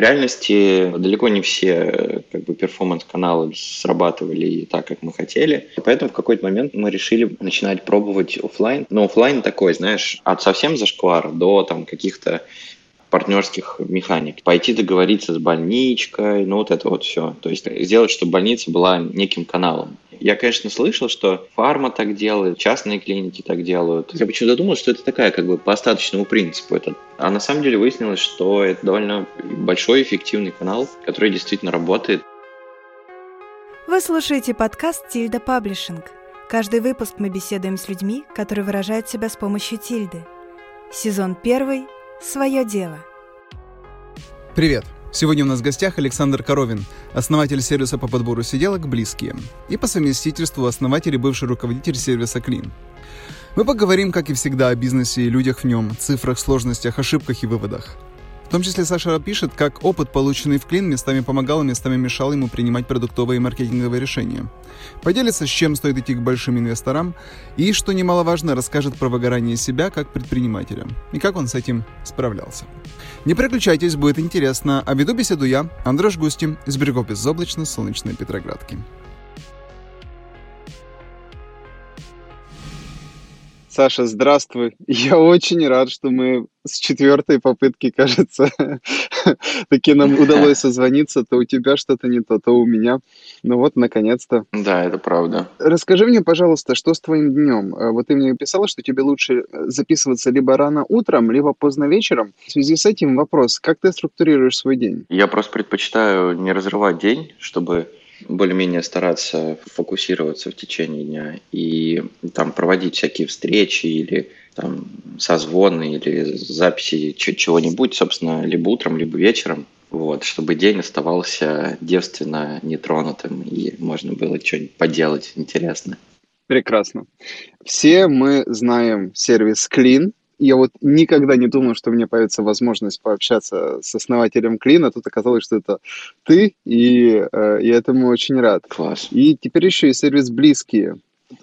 реальности далеко не все как бы перформанс-каналы срабатывали так, как мы хотели. И поэтому в какой-то момент мы решили начинать пробовать офлайн. Но офлайн такой, знаешь, от совсем зашквара до там каких-то партнерских механик. Пойти договориться с больничкой, ну вот это вот все. То есть сделать, чтобы больница была неким каналом. Я, конечно, слышал, что фарма так делает, частные клиники так делают. Я почему-то думал, что это такая как бы по остаточному принципу. Это... А на самом деле выяснилось, что это довольно большой эффективный канал, который действительно работает. Вы слушаете подкаст «Тильда Паблишинг». Каждый выпуск мы беседуем с людьми, которые выражают себя с помощью тильды. Сезон первый «Свое дело». Привет! Сегодня у нас в гостях Александр Коровин, основатель сервиса по подбору сиделок «Близкие» и по совместительству основатель и бывший руководитель сервиса «Клин». Мы поговорим, как и всегда, о бизнесе и людях в нем, цифрах, сложностях, ошибках и выводах – в том числе Саша пишет, как опыт, полученный в Клин, местами помогал, местами мешал ему принимать продуктовые и маркетинговые решения. Поделится, с чем стоит идти к большим инвесторам, и, что немаловажно, расскажет про выгорание себя как предпринимателя и как он с этим справлялся. Не переключайтесь, будет интересно. А веду беседу я, Андрей Густи, из берегов безоблачно-солнечной Петроградки. Саша, здравствуй. Я очень рад, что мы с четвертой попытки, кажется, таки нам удалось созвониться. То у тебя что-то не то, то у меня. Ну вот, наконец-то. Да, это правда. Расскажи мне, пожалуйста, что с твоим днем? Э, вот ты мне писала, что тебе лучше записываться либо рано утром, либо поздно вечером. В связи с этим вопрос, как ты структурируешь свой день? Я просто предпочитаю не разрывать день, чтобы более-менее стараться фокусироваться в течение дня и там проводить всякие встречи или там созвоны или записи чего-нибудь, собственно, либо утром, либо вечером, вот, чтобы день оставался девственно нетронутым и можно было что-нибудь поделать интересное. Прекрасно. Все мы знаем сервис Clean, я вот никогда не думал, что у меня появится возможность пообщаться с основателем Клина. Тут оказалось, что это ты, и э, я этому очень рад. Класс. И теперь еще и сервис «Близкие».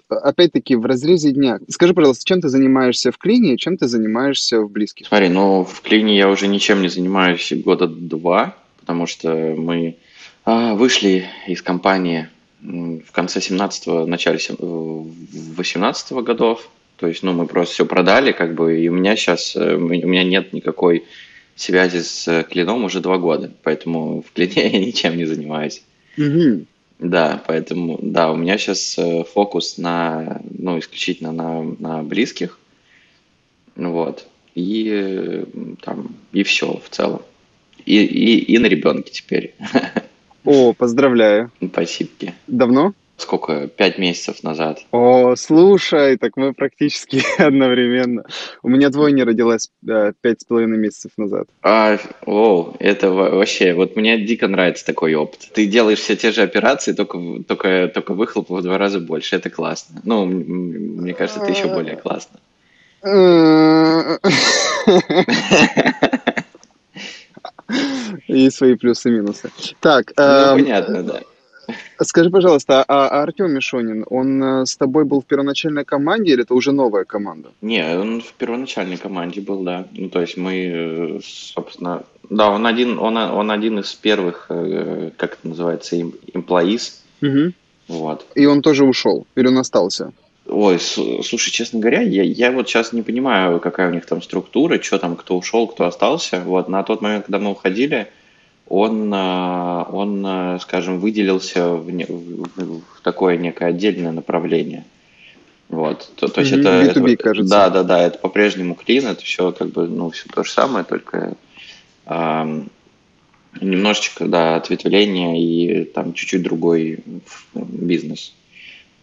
Опять-таки, в разрезе дня. Скажи, пожалуйста, чем ты занимаешься в Клине и чем ты занимаешься в Близких? Смотри, ну, в Клине я уже ничем не занимаюсь года два, потому что мы а, вышли из компании в конце 17-го, начале 18-го годов, то есть, ну, мы просто все продали, как бы, и у меня сейчас, э, у меня нет никакой связи с э, клином уже два года, поэтому в клине я ничем не занимаюсь. Угу. Да, поэтому, да, у меня сейчас э, фокус на, ну, исключительно на, на близких, вот, и там, и все в целом. И, и, и на ребенке теперь. О, поздравляю. Спасибо. Давно? Сколько, пять месяцев назад. О, слушай, так мы практически одновременно. У меня двойня родилась пять с половиной месяцев назад. А, о, это вообще, вот мне дико нравится такой опыт. Ты делаешь все те же операции, только, только, только выхлоп в два раза больше. Это классно. Ну, мне кажется, это еще более классно. И свои плюсы и минусы. Так. Ну, эм, понятно, да. Скажи, пожалуйста, а, а Артем Мишонин, он э, с тобой был в первоначальной команде или это уже новая команда? Не, он в первоначальной команде был, да. Ну, то есть мы, э, собственно, да, он один, он, он один из первых, э, как это называется, employees. Угу. Вот. И он тоже ушел? Или он остался? Ой, слушай, честно говоря, я, я вот сейчас не понимаю, какая у них там структура, что там, кто ушел, кто остался. Вот на тот момент, когда мы уходили, он, э, он э, скажем, выделился в, в, в такое некое отдельное направление. Вот. То, то есть это, B2B, это, кажется. Да, да, да, это по-прежнему клин, это все как бы, ну, все то же самое, только эм, немножечко, да, ответвление и там чуть-чуть другой бизнес.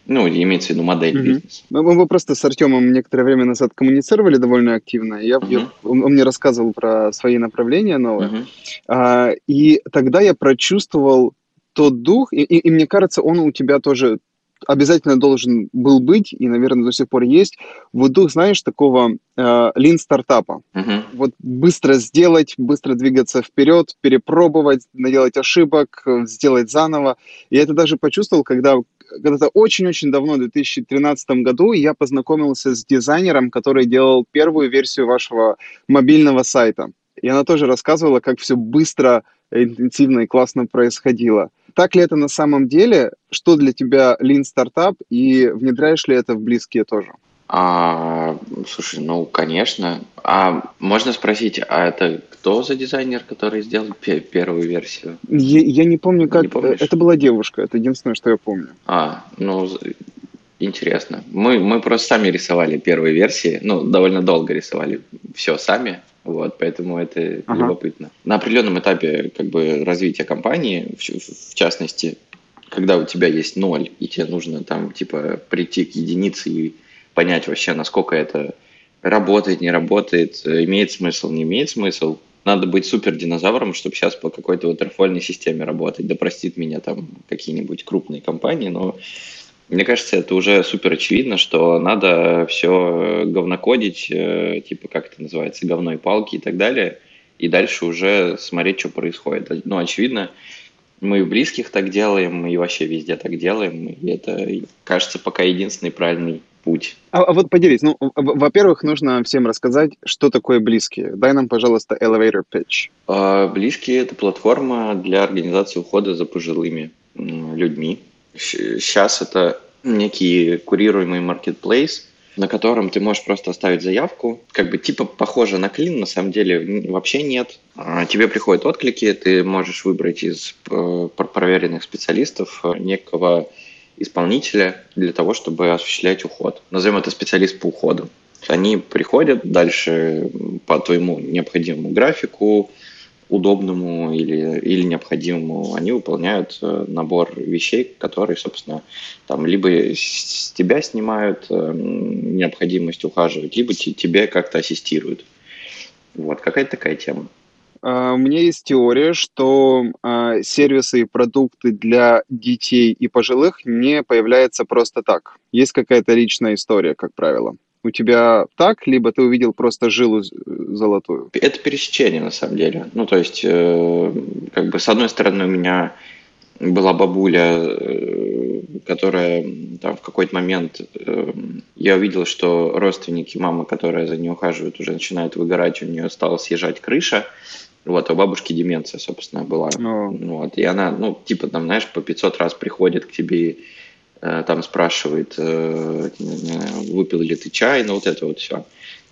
Ну, имеется в виду модель mm-hmm. бизнеса. Мы, мы просто с Артемом некоторое время назад коммуницировали довольно активно. Я, mm-hmm. я, он, он мне рассказывал про свои направления новые. Mm-hmm. А, и тогда я прочувствовал тот дух, и, и, и мне кажется, он у тебя тоже обязательно должен был быть, и, наверное, до сих пор есть, вот дух, знаешь, такого э, лин-стартапа. Uh-huh. Вот быстро сделать, быстро двигаться вперед, перепробовать, наделать ошибок, сделать заново. И я это даже почувствовал, когда когда-то очень-очень давно, в 2013 году, я познакомился с дизайнером, который делал первую версию вашего мобильного сайта. И она тоже рассказывала, как все быстро интенсивно и классно происходило. Так ли это на самом деле? Что для тебя Lean стартап и внедряешь ли это в близкие тоже? А, слушай, ну, конечно. А можно спросить, а это кто за дизайнер, который сделал первую версию? Я, я не помню, как... Не это была девушка, это единственное, что я помню. А, ну, интересно. Мы, мы просто сами рисовали первые версии, ну, довольно долго рисовали все сами, вот, поэтому это ага. любопытно. На определенном этапе как бы развития компании, в, в частности, когда у тебя есть ноль, и тебе нужно там, типа, прийти к единице и понять вообще, насколько это работает, не работает, имеет смысл, не имеет смысл. Надо быть супер динозавром, чтобы сейчас по какой-то ватерфольной системе работать. Да простит меня там какие-нибудь крупные компании, но мне кажется, это уже супер очевидно, что надо все говнокодить, э, типа как это называется, говной палки и так далее, и дальше уже смотреть, что происходит. Ну, очевидно, мы в близких так делаем, и вообще везде так делаем, и это, кажется, пока единственный правильный путь. А, а вот поделись, ну, во-первых, нужно всем рассказать, что такое близкие. Дай нам, пожалуйста, elevator pitch. А, близкие – это платформа для организации ухода за пожилыми людьми. Сейчас это некий курируемый marketplace, на котором ты можешь просто оставить заявку. Как бы типа похоже на клин, на самом деле вообще нет. А, тебе приходят отклики, ты можешь выбрать из э, проверенных специалистов э, некого исполнителя для того, чтобы осуществлять уход. Назовем это специалист по уходу. Они приходят дальше по твоему необходимому графику, удобному или, или необходимому, они выполняют э, набор вещей, которые, собственно, там либо с тебя снимают э, необходимость ухаживать, либо тебе как-то ассистируют. Вот, какая-то такая тема. А, у меня есть теория, что а, сервисы и продукты для детей и пожилых не появляются просто так. Есть какая-то личная история, как правило. У тебя так, либо ты увидел просто жилу золотую? Это пересечение, на самом деле. Ну, то есть, э, как бы, с одной стороны, у меня была бабуля, э, которая там в какой-то момент э, я увидел, что родственники мамы, которая за ней ухаживает, уже начинают выгорать, у нее стала съезжать крыша. Вот, а у бабушки деменция, собственно, была. Oh. Вот, и она, ну, типа, там, знаешь, по 500 раз приходит к тебе, э, там спрашивает, э, выпил ли ты чай, ну, вот это вот все.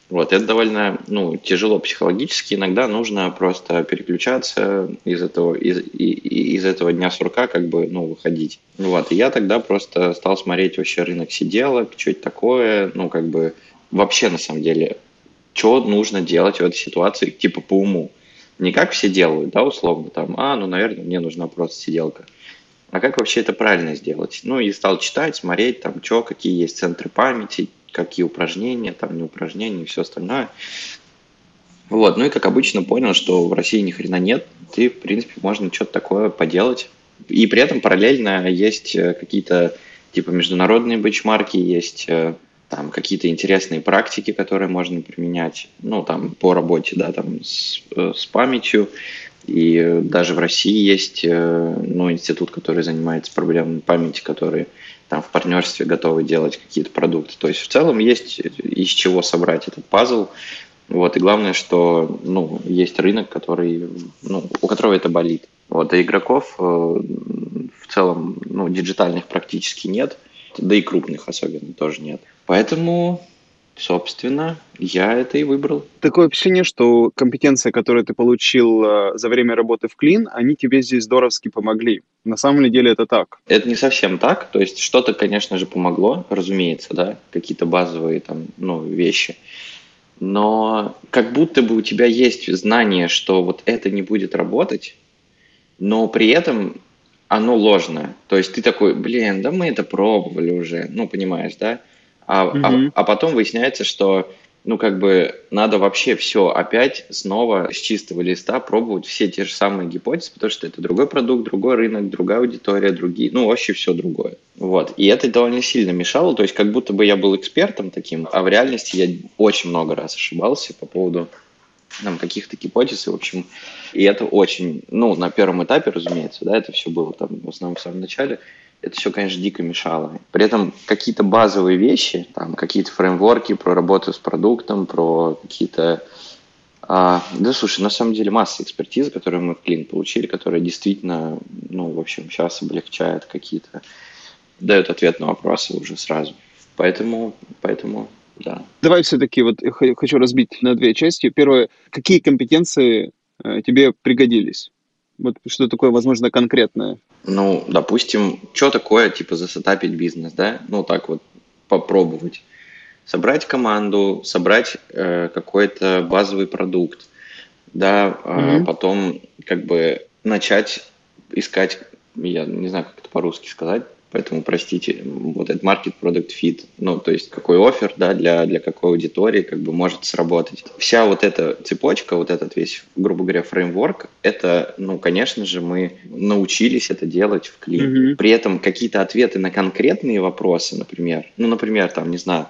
Вот, это довольно, ну, тяжело психологически. Иногда нужно просто переключаться из этого, из, из этого дня сурка, как бы, ну, выходить. Вот, и я тогда просто стал смотреть вообще рынок сиделок, что это такое, ну, как бы, вообще, на самом деле, что нужно делать в этой ситуации, типа, по уму не как все делают, да, условно, там, а, ну, наверное, мне нужна просто сиделка. А как вообще это правильно сделать? Ну, и стал читать, смотреть, там, что, какие есть центры памяти, какие упражнения, там, не упражнения и все остальное. Вот, ну и как обычно понял, что в России ни хрена нет, и, в принципе, можно что-то такое поделать. И при этом параллельно есть э, какие-то, типа, международные бенчмарки, есть э, там какие-то интересные практики, которые можно применять, ну, там, по работе, да, там, с, э, с памятью. И даже в России есть, э, ну, институт, который занимается проблемами памяти, который там в партнерстве готовы делать какие-то продукты. То есть в целом есть из чего собрать этот пазл. Вот, и главное, что ну, есть рынок, который, ну, у которого это болит. Вот, а игроков э, в целом ну, диджитальных практически нет, да и крупных особенно тоже нет. Поэтому, собственно, я это и выбрал. Такое впечатление, что компетенции, которые ты получил э, за время работы в Клин, они тебе здесь здоровски помогли. На самом деле это так. Это не совсем так. То есть что-то, конечно же, помогло, разумеется, да, какие-то базовые там, ну, вещи. Но как будто бы у тебя есть знание, что вот это не будет работать, но при этом оно ложное. То есть ты такой, блин, да мы это пробовали уже, ну, понимаешь, да? А, угу. а, а потом выясняется, что ну, как бы надо вообще все опять снова с чистого листа пробовать все те же самые гипотезы, потому что это другой продукт, другой рынок, другая аудитория, другие, ну, вообще все другое. Вот. И это довольно сильно мешало, то есть как будто бы я был экспертом таким, а в реальности я очень много раз ошибался по поводу там, каких-то гипотез, и, в общем, и это очень, ну, на первом этапе, разумеется, да, это все было там в основном в самом начале, это все, конечно, дико мешало. При этом какие-то базовые вещи, там какие-то фреймворки про работу с продуктом, про какие-то А, да, слушай, на самом деле масса экспертизы, которую мы в Клин получили, которая действительно, ну, в общем, сейчас облегчает какие-то, дает ответ на вопросы уже сразу. Поэтому, поэтому, да. Давай все-таки вот хочу разбить на две части. Первое, какие компетенции э, тебе пригодились? Вот что такое, возможно, конкретное? Ну, допустим, что такое, типа, засетапить бизнес, да? Ну, так вот, попробовать собрать команду, собрать э, какой-то базовый продукт, да, mm-hmm. потом как бы начать искать, я не знаю, как это по-русски сказать, поэтому простите, вот этот market product fit, ну, то есть какой офер, да, для, для какой аудитории как бы может сработать. Вся вот эта цепочка, вот этот весь, грубо говоря, фреймворк, это, ну, конечно же, мы научились это делать в клинике. Mm-hmm. При этом какие-то ответы на конкретные вопросы, например, ну, например, там, не знаю,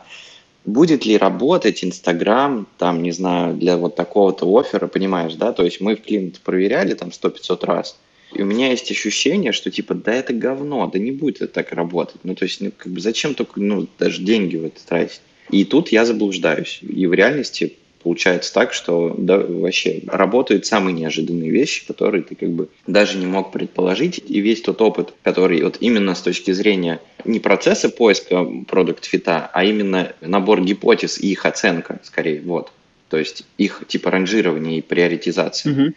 будет ли работать Инстаграм, там, не знаю, для вот такого-то оффера, понимаешь, да, то есть мы в клиент проверяли там 100-500 раз, и у меня есть ощущение, что типа, да это говно, да не будет это так работать, ну, то есть, ну, как бы зачем только, ну, даже деньги в это тратить. И тут я заблуждаюсь. И в реальности получается так, что да, вообще работают самые неожиданные вещи, которые ты как бы даже не мог предположить. И весь тот опыт, который вот именно с точки зрения не процесса поиска продукт фита, а именно набор гипотез и их оценка, скорее, вот. То есть их типа ранжирование и приоритизация. Угу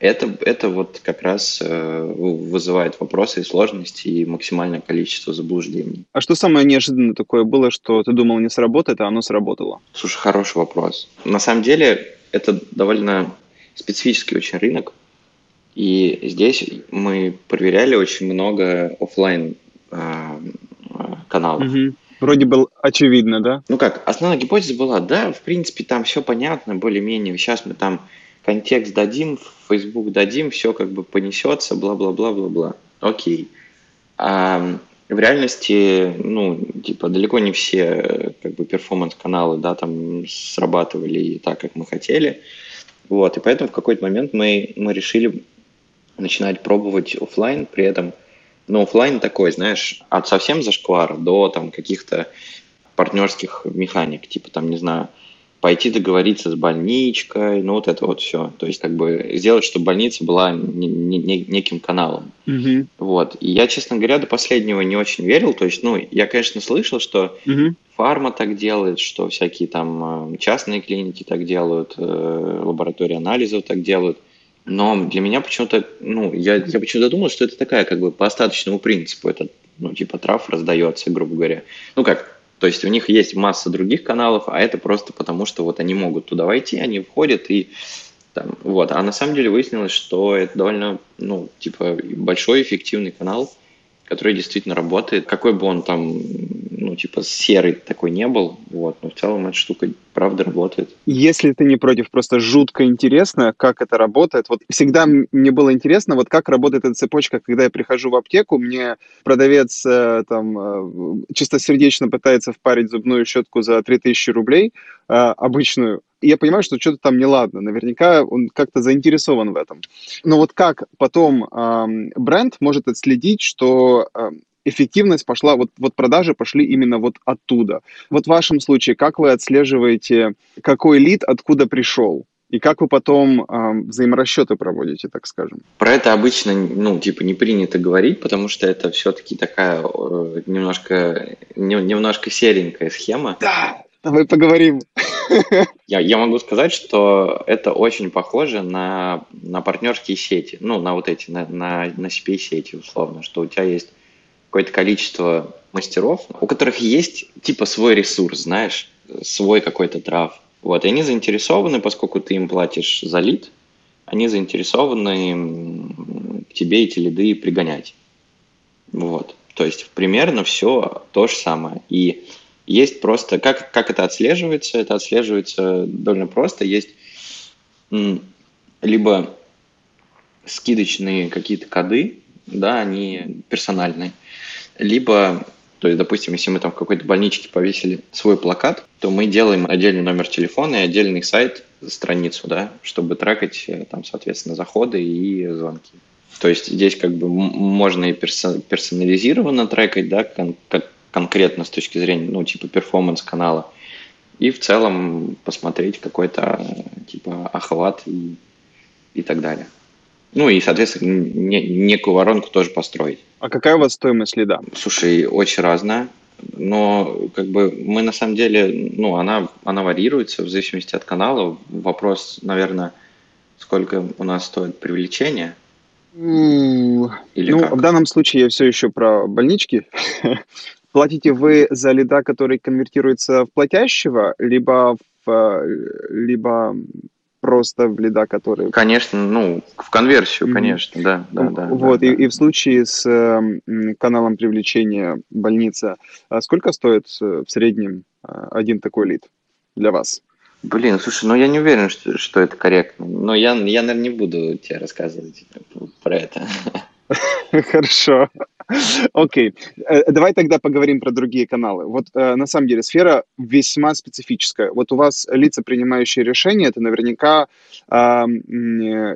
это, это вот как раз э, вызывает вопросы и сложности и максимальное количество заблуждений. А что самое неожиданное такое было, что ты думал не сработает, а оно сработало? Слушай, хороший вопрос. На самом деле это довольно специфический очень рынок, и здесь мы проверяли очень много офлайн э, каналов. Угу. Вроде бы очевидно, да? Ну как, основная гипотеза была, да, в принципе, там все понятно, более-менее. Сейчас мы там контекст дадим, Facebook дадим, все как бы понесется, бла-бла-бла-бла-бла. Окей. А в реальности, ну, типа, далеко не все как бы перформанс-каналы, да, там срабатывали так, как мы хотели. Вот, и поэтому в какой-то момент мы, мы решили начинать пробовать офлайн, при этом, ну, офлайн такой, знаешь, от совсем зашквара до там каких-то партнерских механик, типа там, не знаю, пойти договориться с больничкой, ну вот это вот все. То есть как бы сделать, чтобы больница была не, не, не, неким каналом. Угу. Вот. И я, честно говоря, до последнего не очень верил. То есть, ну, я, конечно, слышал, что угу. фарма так делает, что всякие там э, частные клиники так делают, э, лаборатории анализов так делают. Но для меня почему-то, ну, я, я почему-то думал, что это такая как бы по остаточному принципу. Это, ну, типа трав раздается, грубо говоря. Ну как, то есть у них есть масса других каналов, а это просто потому, что вот они могут туда войти, они входят и там, вот. А на самом деле выяснилось, что это довольно, ну, типа, большой эффективный канал, который действительно работает. Какой бы он там, ну, типа, серый такой не был, вот, но в целом эта штука правда работает. Если ты не против, просто жутко интересно, как это работает. Вот всегда мне было интересно, вот как работает эта цепочка, когда я прихожу в аптеку, мне продавец э, там э, чистосердечно пытается впарить зубную щетку за 3000 рублей, э, обычную, и я понимаю, что что-то там неладно. Наверняка он как-то заинтересован в этом. Но вот как потом э, бренд может отследить, что эффективность пошла, вот, вот продажи пошли именно вот оттуда. Вот в вашем случае, как вы отслеживаете, какой лид откуда пришел? И как вы потом э, взаиморасчеты проводите, так скажем? Про это обычно, ну, типа, не принято говорить, потому что это все-таки такая э, немножко, не, немножко серенькая схема. Да, давай поговорим. Я, я могу сказать, что это очень похоже на, на партнерские сети, ну, на вот эти, на, на, на CPA-сети, условно, что у тебя есть какое-то количество мастеров, у которых есть типа свой ресурс, знаешь, свой какой-то трав. Вот, и они заинтересованы, поскольку ты им платишь за лид, они заинтересованы к тебе эти лиды пригонять. Вот. То есть примерно все то же самое. И есть просто, как, как это отслеживается? Это отслеживается довольно просто. Есть либо скидочные какие-то коды, да, они персональные, либо, то есть, допустим, если мы там в какой-то больничке повесили свой плакат, то мы делаем отдельный номер телефона и отдельный сайт, страницу, да, чтобы трекать э, там, соответственно, заходы и звонки. То есть здесь как бы можно и персонализированно трекать, да, кон- конкретно с точки зрения, ну, типа перформанс канала. и в целом посмотреть какой-то типа охват и, и так далее. Ну и, соответственно, не, некую воронку тоже построить. А какая у вас стоимость лида? Слушай, очень разная. Но как бы мы на самом деле, ну, она, она варьируется в зависимости от канала. Вопрос, наверное, сколько у нас стоит привлечение? Или ну, как? в данном случае я все еще про больнички. Платите вы за лида, который конвертируется в платящего, либо в, либо просто в лида, который... Конечно, ну, в конверсию, mm-hmm. конечно, да. да, да вот, да, и, да. и в случае с э, каналом привлечения больницы, а сколько стоит э, в среднем э, один такой лид для вас? Блин, слушай, ну я не уверен, что, что это корректно. Но я, я, наверное, не буду тебе рассказывать про это. Хорошо. Окей. Э, давай тогда поговорим про другие каналы. Вот э, на самом деле сфера весьма специфическая. Вот у вас лица, принимающие решения, это наверняка э,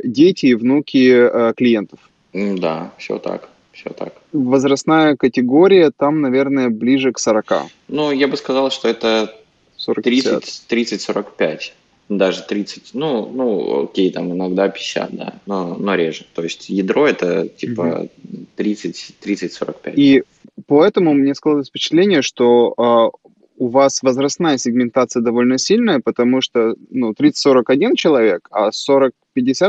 дети и внуки э, клиентов. Да, все так. Все так. Возрастная категория там, наверное, ближе к 40. Ну, я бы сказал, что это 30-45 даже 30, ну, ну, окей, там иногда 50, да, но, но реже. То есть ядро это типа 30-45. И поэтому мне складывается впечатление, что э, у вас возрастная сегментация довольно сильная, потому что ну, 30-41 человек, а 40-50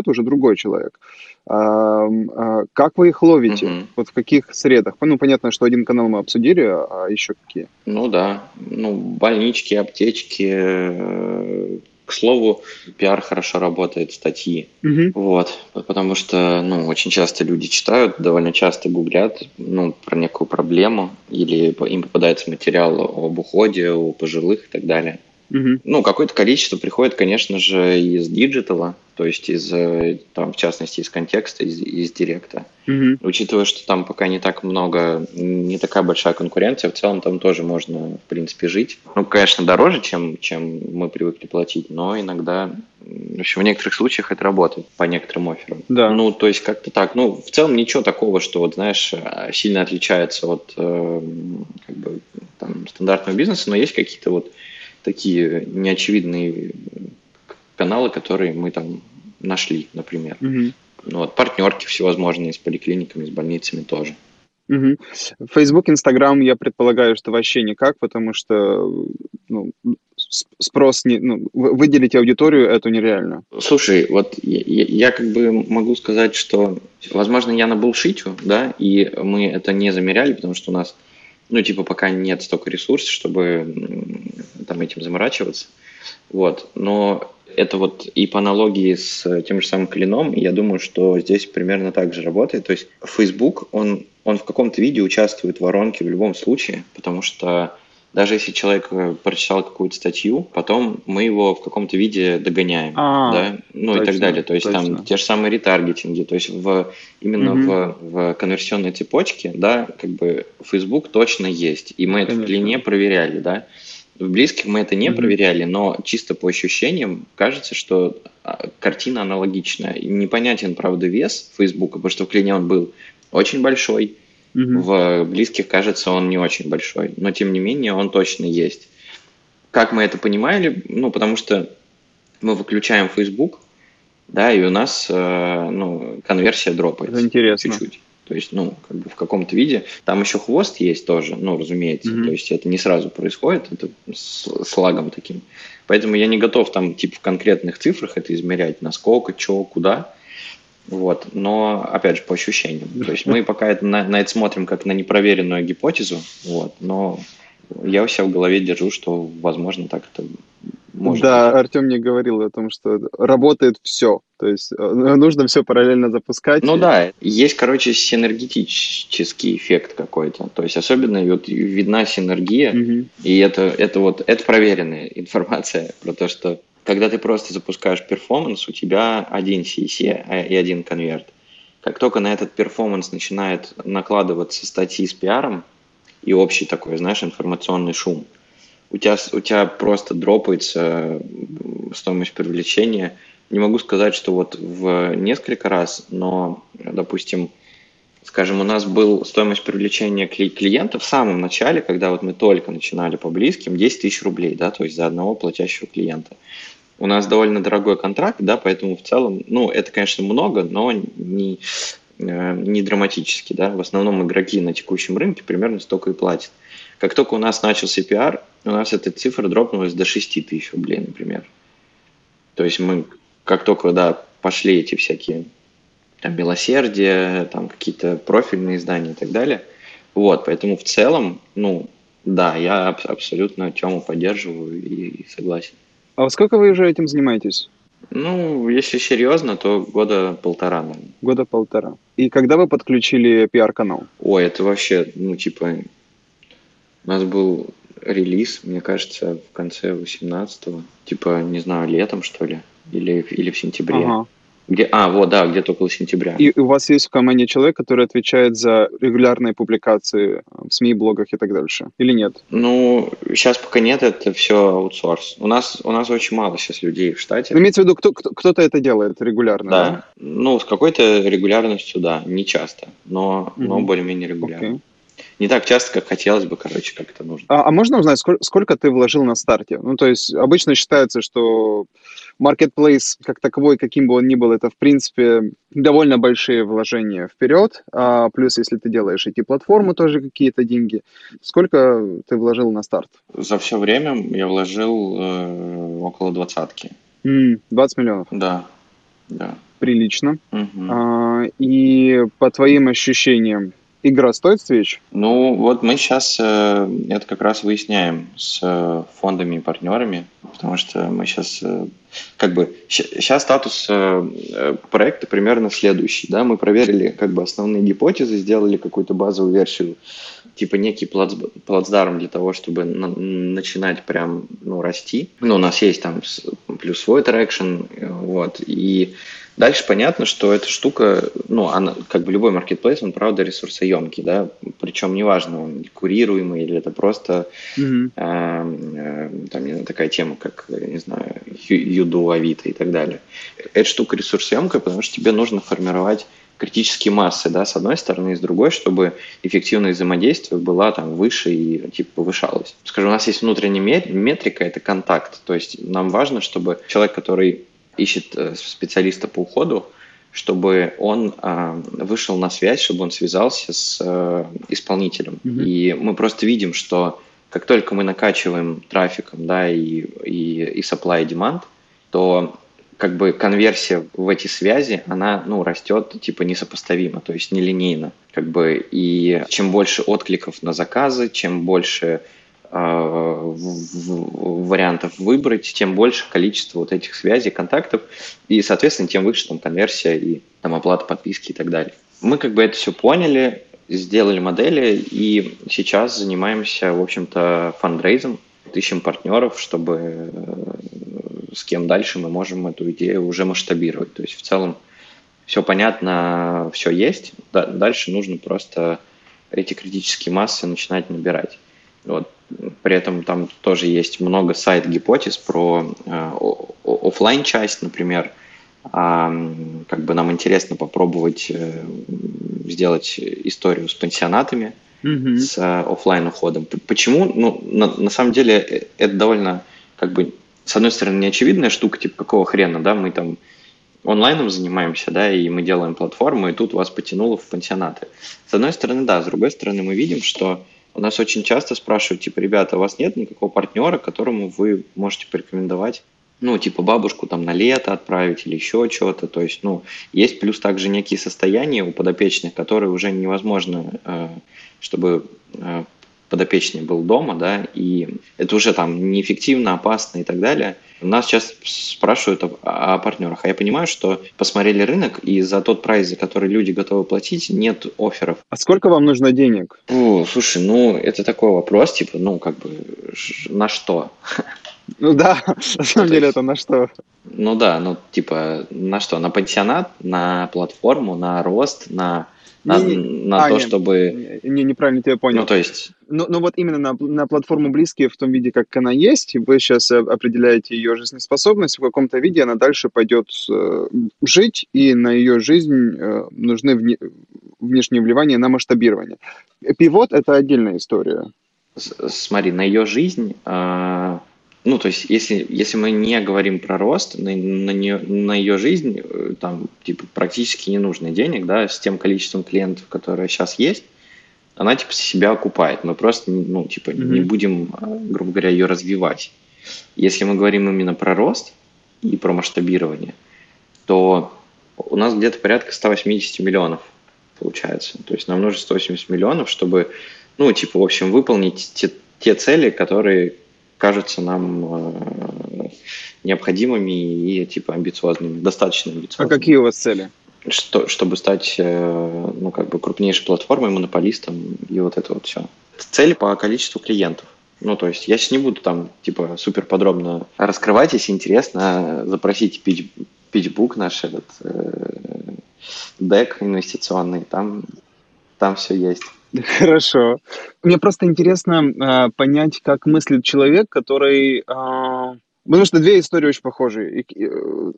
уже другой человек. А, а, как вы их ловите? Угу. Вот в каких средах? Ну, понятно, что один канал мы обсудили, а еще какие? Ну да, ну, больнички, аптечки, э, к слову, пиар хорошо работает, статьи. Угу. Вот, потому что, ну, очень часто люди читают, довольно часто гуглят, ну, про некую проблему, или им попадается материал об уходе у пожилых и так далее. Угу. Ну, какое-то количество приходит, конечно же, из digital а, то есть из, э, там, в частности, из контекста, из, из директа. Угу. Учитывая, что там пока не так много, не такая большая конкуренция, в целом там тоже можно, в принципе, жить. Ну, конечно, дороже, чем, чем мы привыкли платить, но иногда, в общем, в некоторых случаях это работает по некоторым офферам. Да. Ну, то есть как-то так. Ну, в целом ничего такого, что, вот, знаешь, сильно отличается от э, как бы, там, стандартного бизнеса, но есть какие-то вот такие неочевидные каналы, которые мы там нашли, например. Угу. Ну, вот, партнерки всевозможные с поликлиниками, с больницами тоже. Угу. Facebook, Instagram, я предполагаю, что вообще никак, потому что ну, спрос, не, ну, выделить аудиторию эту нереально. Слушай, вот я, я как бы могу сказать, что, возможно, я на булшитю, да, и мы это не замеряли, потому что у нас ну, типа, пока нет столько ресурсов, чтобы там этим заморачиваться. Вот. Но это вот и по аналогии с тем же самым клином, я думаю, что здесь примерно так же работает. То есть Facebook, он, он в каком-то виде участвует в воронке в любом случае, потому что даже если человек э, прочитал какую-то статью, потом мы его в каком-то виде догоняем, а, да, ну точно, и так далее. То есть точно. там те же самые ретаргетинги, то есть в, именно угу. в, в конверсионной цепочке, да, как бы Facebook точно есть, и мы Конечно. это в длине проверяли, да. В близких мы это не mm проверяли, но чисто по ощущениям кажется, что а, картина аналогичная. Непонятен, правда, вес Фейсбука, потому что в клине он был очень большой, Угу. В близких, кажется, он не очень большой, но тем не менее он точно есть. Как мы это понимали? Ну, потому что мы выключаем Facebook, да, и у нас э, ну, конверсия дропается. Это интересно. Чуть-чуть. То есть, ну, как бы в каком-то виде. Там еще хвост есть тоже, ну, разумеется. Mm-hmm. То есть это не сразу происходит, это с, с лагом таким. Поэтому я не готов там, типа, в конкретных цифрах это измерять, насколько, что, куда. Вот. Но, опять же, по ощущениям. То есть мы пока это, на, на это смотрим как на непроверенную гипотезу, вот, но я у себя в голове держу, что, возможно, так это может Да, быть. Артем мне говорил о том, что работает все. То есть э, нужно все параллельно запускать. Ну и... да, есть, короче, синергетический эффект какой-то. То есть особенно вот видна синергия, угу. и это, это вот это проверенная информация про то, что когда ты просто запускаешь performance, у тебя один CSE э, и один конверт. Как только на этот performance начинает накладываться статьи с пиаром и общий такой, знаешь, информационный шум, у тебя, у тебя просто дропается стоимость привлечения. Не могу сказать, что вот в несколько раз, но, допустим, Скажем, у нас был стоимость привлечения клиента в самом начале, когда вот мы только начинали по близким, 10 тысяч рублей, да, то есть за одного платящего клиента. У нас довольно дорогой контракт, да, поэтому в целом, ну, это, конечно, много, но не, э, не драматически, да. В основном игроки на текущем рынке примерно столько и платят. Как только у нас начался пиар, у нас эта цифра дропнулась до 6 тысяч рублей, например. То есть мы, как только, да, пошли эти всякие там милосердие, там какие-то профильные издания и так далее. Вот, поэтому в целом, ну, да, я абсолютно Тему поддерживаю и согласен. А сколько вы уже этим занимаетесь? Ну, если серьезно, то года полтора, наверное. Года полтора. И когда вы подключили пиар-канал? Ой, это вообще, ну, типа, у нас был релиз, мне кажется, в конце 18-го. Типа, не знаю, летом, что ли, или, или в сентябре. Ага. Где, а, вот, да, где-то около сентября. И у вас есть в команде человек, который отвечает за регулярные публикации в СМИ, блогах и так дальше? Или нет? Ну, сейчас пока нет, это все аутсорс. У нас, у нас очень мало сейчас людей в штате. Но имеется в виду, кто, кто, кто-то это делает регулярно, да? Да, ну, с какой-то регулярностью, да, не часто, но, mm-hmm. но более-менее регулярно. Okay не так часто, как хотелось бы, короче, как это нужно. А, а можно узнать, сколько, сколько ты вложил на старте? Ну, то есть обычно считается, что marketplace как таковой, каким бы он ни был, это, в принципе, довольно большие вложения вперед. А плюс, если ты делаешь эти платформы, тоже какие-то деньги. Сколько ты вложил на старт? За все время я вложил э, около двадцатки. Mm, 20 миллионов? Да, да. Прилично. Угу. А, и по твоим ощущениям, игра стоит свеч? Ну, вот мы сейчас э, это как раз выясняем с э, фондами и партнерами, потому что мы сейчас, э, как бы, сейчас статус э, э, проекта примерно следующий, да, мы проверили как бы основные гипотезы, сделали какую-то базовую версию, типа некий плац, плацдарм для того, чтобы на, начинать прям, ну, расти. Ну, у нас есть там плюс свой traction, э, вот, и Дальше понятно, что эта штука, ну, она, как бы любой маркетплейс, он, правда, ресурсоемкий, да, причем неважно, он курируемый или это просто mm-hmm. э, э, там, такая тема, как, не знаю, YouDo, Авито и так далее. Эта штука ресурсоемкая, потому что тебе нужно формировать критические массы, да, с одной стороны, и с другой, чтобы эффективное взаимодействие была там выше и типа повышалось. Скажем, у нас есть внутренняя метрика, это контакт, то есть нам важно, чтобы человек, который ищет э, специалиста по уходу, чтобы он э, вышел на связь, чтобы он связался с э, исполнителем. Mm-hmm. И мы просто видим, что как только мы накачиваем трафиком, да, и, и, и supply и demand, то как бы конверсия в эти связи, она, ну, растет, типа, несопоставимо, то есть нелинейно, как бы, и чем больше откликов на заказы, чем больше Э, вариантов выбрать, тем больше количество вот этих связей, контактов, и, соответственно, тем выше там конверсия и там оплата подписки и так далее. Мы как бы это все поняли, сделали модели, и сейчас занимаемся, в общем-то, фандрейзом, ищем партнеров, чтобы э, с кем дальше мы можем эту идею уже масштабировать. То есть в целом все понятно, все есть, дальше нужно просто эти критические массы начинать набирать. Вот. При этом там тоже есть много сайт-гипотез про э, офлайн часть, например. А, как бы нам интересно попробовать э, сделать историю с пансионатами, mm-hmm. с э, офлайн уходом. Почему? Ну, на, на самом деле э, это довольно, как бы, с одной стороны, неочевидная штука, типа, какого хрена, да, мы там онлайном занимаемся, да, и мы делаем платформу, и тут вас потянуло в пансионаты. С одной стороны, да, с другой стороны, мы видим, что у нас очень часто спрашивают, типа, ребята, у вас нет никакого партнера, которому вы можете порекомендовать ну, типа бабушку там на лето отправить или еще что-то. То есть, ну, есть плюс также некие состояния у подопечных, которые уже невозможно, э, чтобы э, подопечный был дома, да, и это уже там неэффективно, опасно и так далее. Нас сейчас спрашивают о, о партнерах, а я понимаю, что посмотрели рынок, и за тот прайс, за который люди готовы платить, нет офферов. А сколько вам нужно денег? О, слушай, ну, это такой вопрос, типа, ну, как бы, на что? Ну да, на самом деле это на что? Ну да, ну типа на что? На пансионат, на платформу, на рост, на на, не, на а, то, нет, чтобы... Не, неправильно тебя понял. Ну, то есть... Ну, ну вот именно на, на платформу близкие в том виде, как она есть, вы сейчас определяете ее жизнеспособность, в каком-то виде она дальше пойдет э, жить, и на ее жизнь э, нужны вне, внешние вливания на масштабирование. Пивот – это отдельная история. Смотри, на ее жизнь, э, ну, то есть, если, если мы не говорим про рост, на, на, нее, на ее жизнь, э, там, типа, практически не нужно денег, да, с тем количеством клиентов, которые сейчас есть, она, типа, себя окупает. Мы просто, ну, типа, mm-hmm. не будем, э, грубо говоря, ее развивать. Если мы говорим именно про рост и про масштабирование, то у нас где-то порядка 180 миллионов получается. То есть нам нужно 180 миллионов, чтобы, ну, типа, в общем, выполнить те, те цели, которые кажутся нам э, необходимыми и, типа, амбициозными, достаточно амбициозными. А какие у вас цели? Что, чтобы стать, э, ну, как бы, крупнейшей платформой, монополистом и вот это вот все. Цели по количеству клиентов. Ну, то есть я сейчас не буду там, типа, супер подробно раскрывать, если интересно, запросите пич, питчбук наш этот, э, дек инвестиционный, там, там все есть. Хорошо. Мне просто интересно э, понять, как мыслит человек, который... Э, потому что две истории очень похожи и, и,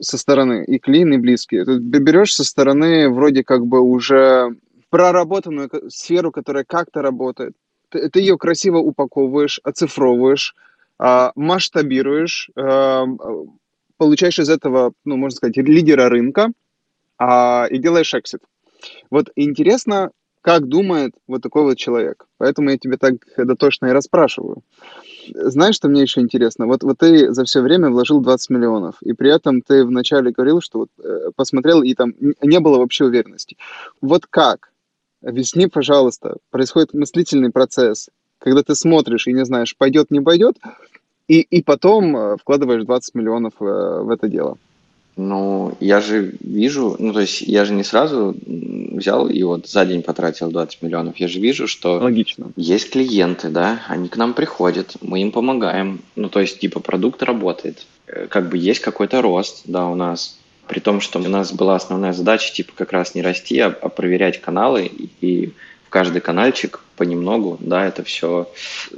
со стороны, и клин, и близкие. Ты берешь со стороны вроде как бы уже проработанную сферу, которая как-то работает. Ты, ты ее красиво упаковываешь, оцифровываешь, э, масштабируешь, э, получаешь из этого, ну, можно сказать, лидера рынка а, и делаешь эксит. Вот интересно, как думает вот такой вот человек. Поэтому я тебе так дотошно и расспрашиваю. Знаешь, что мне еще интересно? Вот, вот ты за все время вложил 20 миллионов, и при этом ты вначале говорил, что вот э, посмотрел, и там не было вообще уверенности. Вот как? Объясни, пожалуйста, происходит мыслительный процесс, когда ты смотришь и не знаешь, пойдет, не пойдет, и, и потом э, вкладываешь 20 миллионов э, в это дело. Ну, я же вижу, ну, то есть я же не сразу взял и вот за день потратил 20 миллионов. Я же вижу, что Логично. есть клиенты, да, они к нам приходят, мы им помогаем. Ну, то есть, типа, продукт работает. Э, как бы есть какой-то рост, да, у нас. При том, что у нас была основная задача, типа, как раз не расти, а, а проверять каналы и, и в каждый каналчик понемногу, да, это все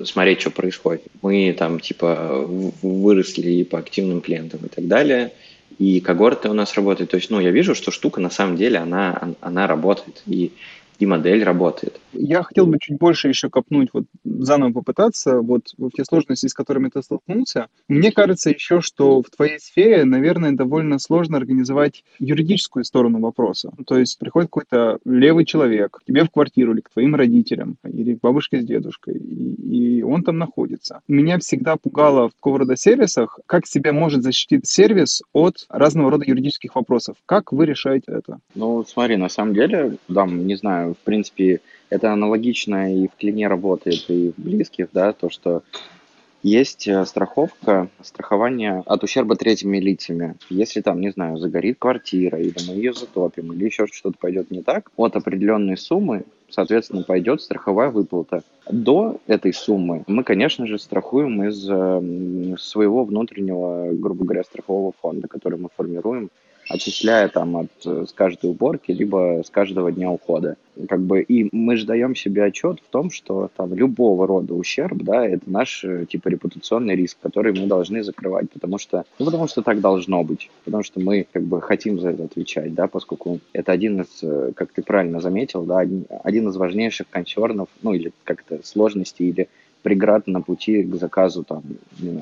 смотреть, что происходит. Мы там типа выросли и по активным клиентам и так далее, и когорты у нас работают. То есть, ну, я вижу, что штука на самом деле, она, она работает. И и модель работает. Я хотел бы чуть больше еще копнуть, вот заново попытаться, вот в те сложности, с которыми ты столкнулся. Мне кажется еще, что в твоей сфере, наверное, довольно сложно организовать юридическую сторону вопроса. То есть приходит какой-то левый человек к тебе в квартиру или к твоим родителям, или к бабушке с дедушкой, и, и он там находится. Меня всегда пугало в такого рода сервисах, как себя может защитить сервис от разного рода юридических вопросов. Как вы решаете это? Ну, смотри, на самом деле, да, не знаю, в принципе, это аналогично и в клине работает, и в близких, да, то, что есть э, страховка, страхование от ущерба третьими лицами. Если там, не знаю, загорит квартира, или мы ее затопим, или еще что-то пойдет не так, от определенной суммы, соответственно, пойдет страховая выплата. До этой суммы мы, конечно же, страхуем из э, своего внутреннего, грубо говоря, страхового фонда, который мы формируем отчисляя там от, э, с каждой уборки, либо с каждого дня ухода. Как бы, и мы же даем себе отчет в том, что там любого рода ущерб, да, это наш, э, типа, репутационный риск, который мы должны закрывать, потому что, ну, потому что так должно быть, потому что мы, как бы, хотим за это отвечать, да, поскольку это один из, э, как ты правильно заметил, да, один, из важнейших консернов, ну, или как-то сложностей, или преград на пути к заказу там,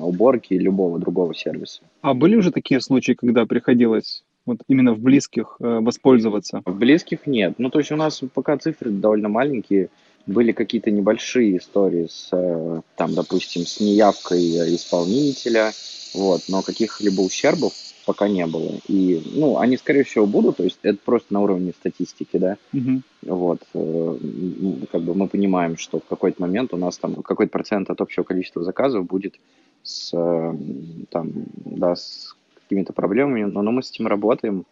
уборки любого другого сервиса. А были уже такие случаи, когда приходилось вот именно в близких э, воспользоваться? В близких нет. Ну, то есть у нас пока цифры довольно маленькие. Были какие-то небольшие истории с, э, там, допустим, с неявкой исполнителя, вот, но каких-либо ущербов пока не было. И, ну, они, скорее всего, будут, то есть это просто на уровне статистики, да. Угу. Вот, э, как бы мы понимаем, что в какой-то момент у нас там какой-то процент от общего количества заказов будет с, там, да, с какими-то проблемами, но, но мы с этим работаем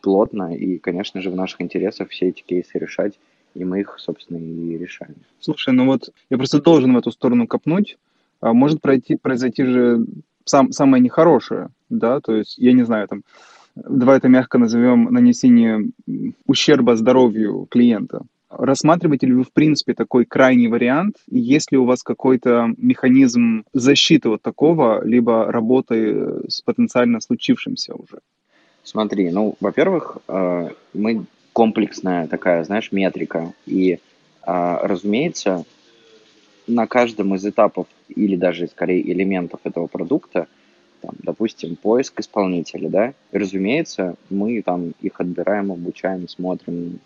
плотно, и, конечно же, в наших интересах все эти кейсы решать, и мы их, собственно, и решаем. Слушай, ну вот я просто должен в эту сторону копнуть. А может пройти, произойти же сам, самое нехорошее, да, то есть, я не знаю, там, давай это мягко назовем нанесение ущерба здоровью клиента. Рассматриваете ли вы, в принципе, такой крайний вариант? Есть ли у вас какой-то механизм защиты от такого, либо работы с потенциально случившимся уже? Смотри, ну, во-первых, э, мы комплексная такая, знаешь, метрика. И, а, разумеется, на каждом из этапов или даже скорее элементов этого продукта, там, допустим, поиск исполнителя, да, и, разумеется, мы там их отбираем, обучаем, смотрим,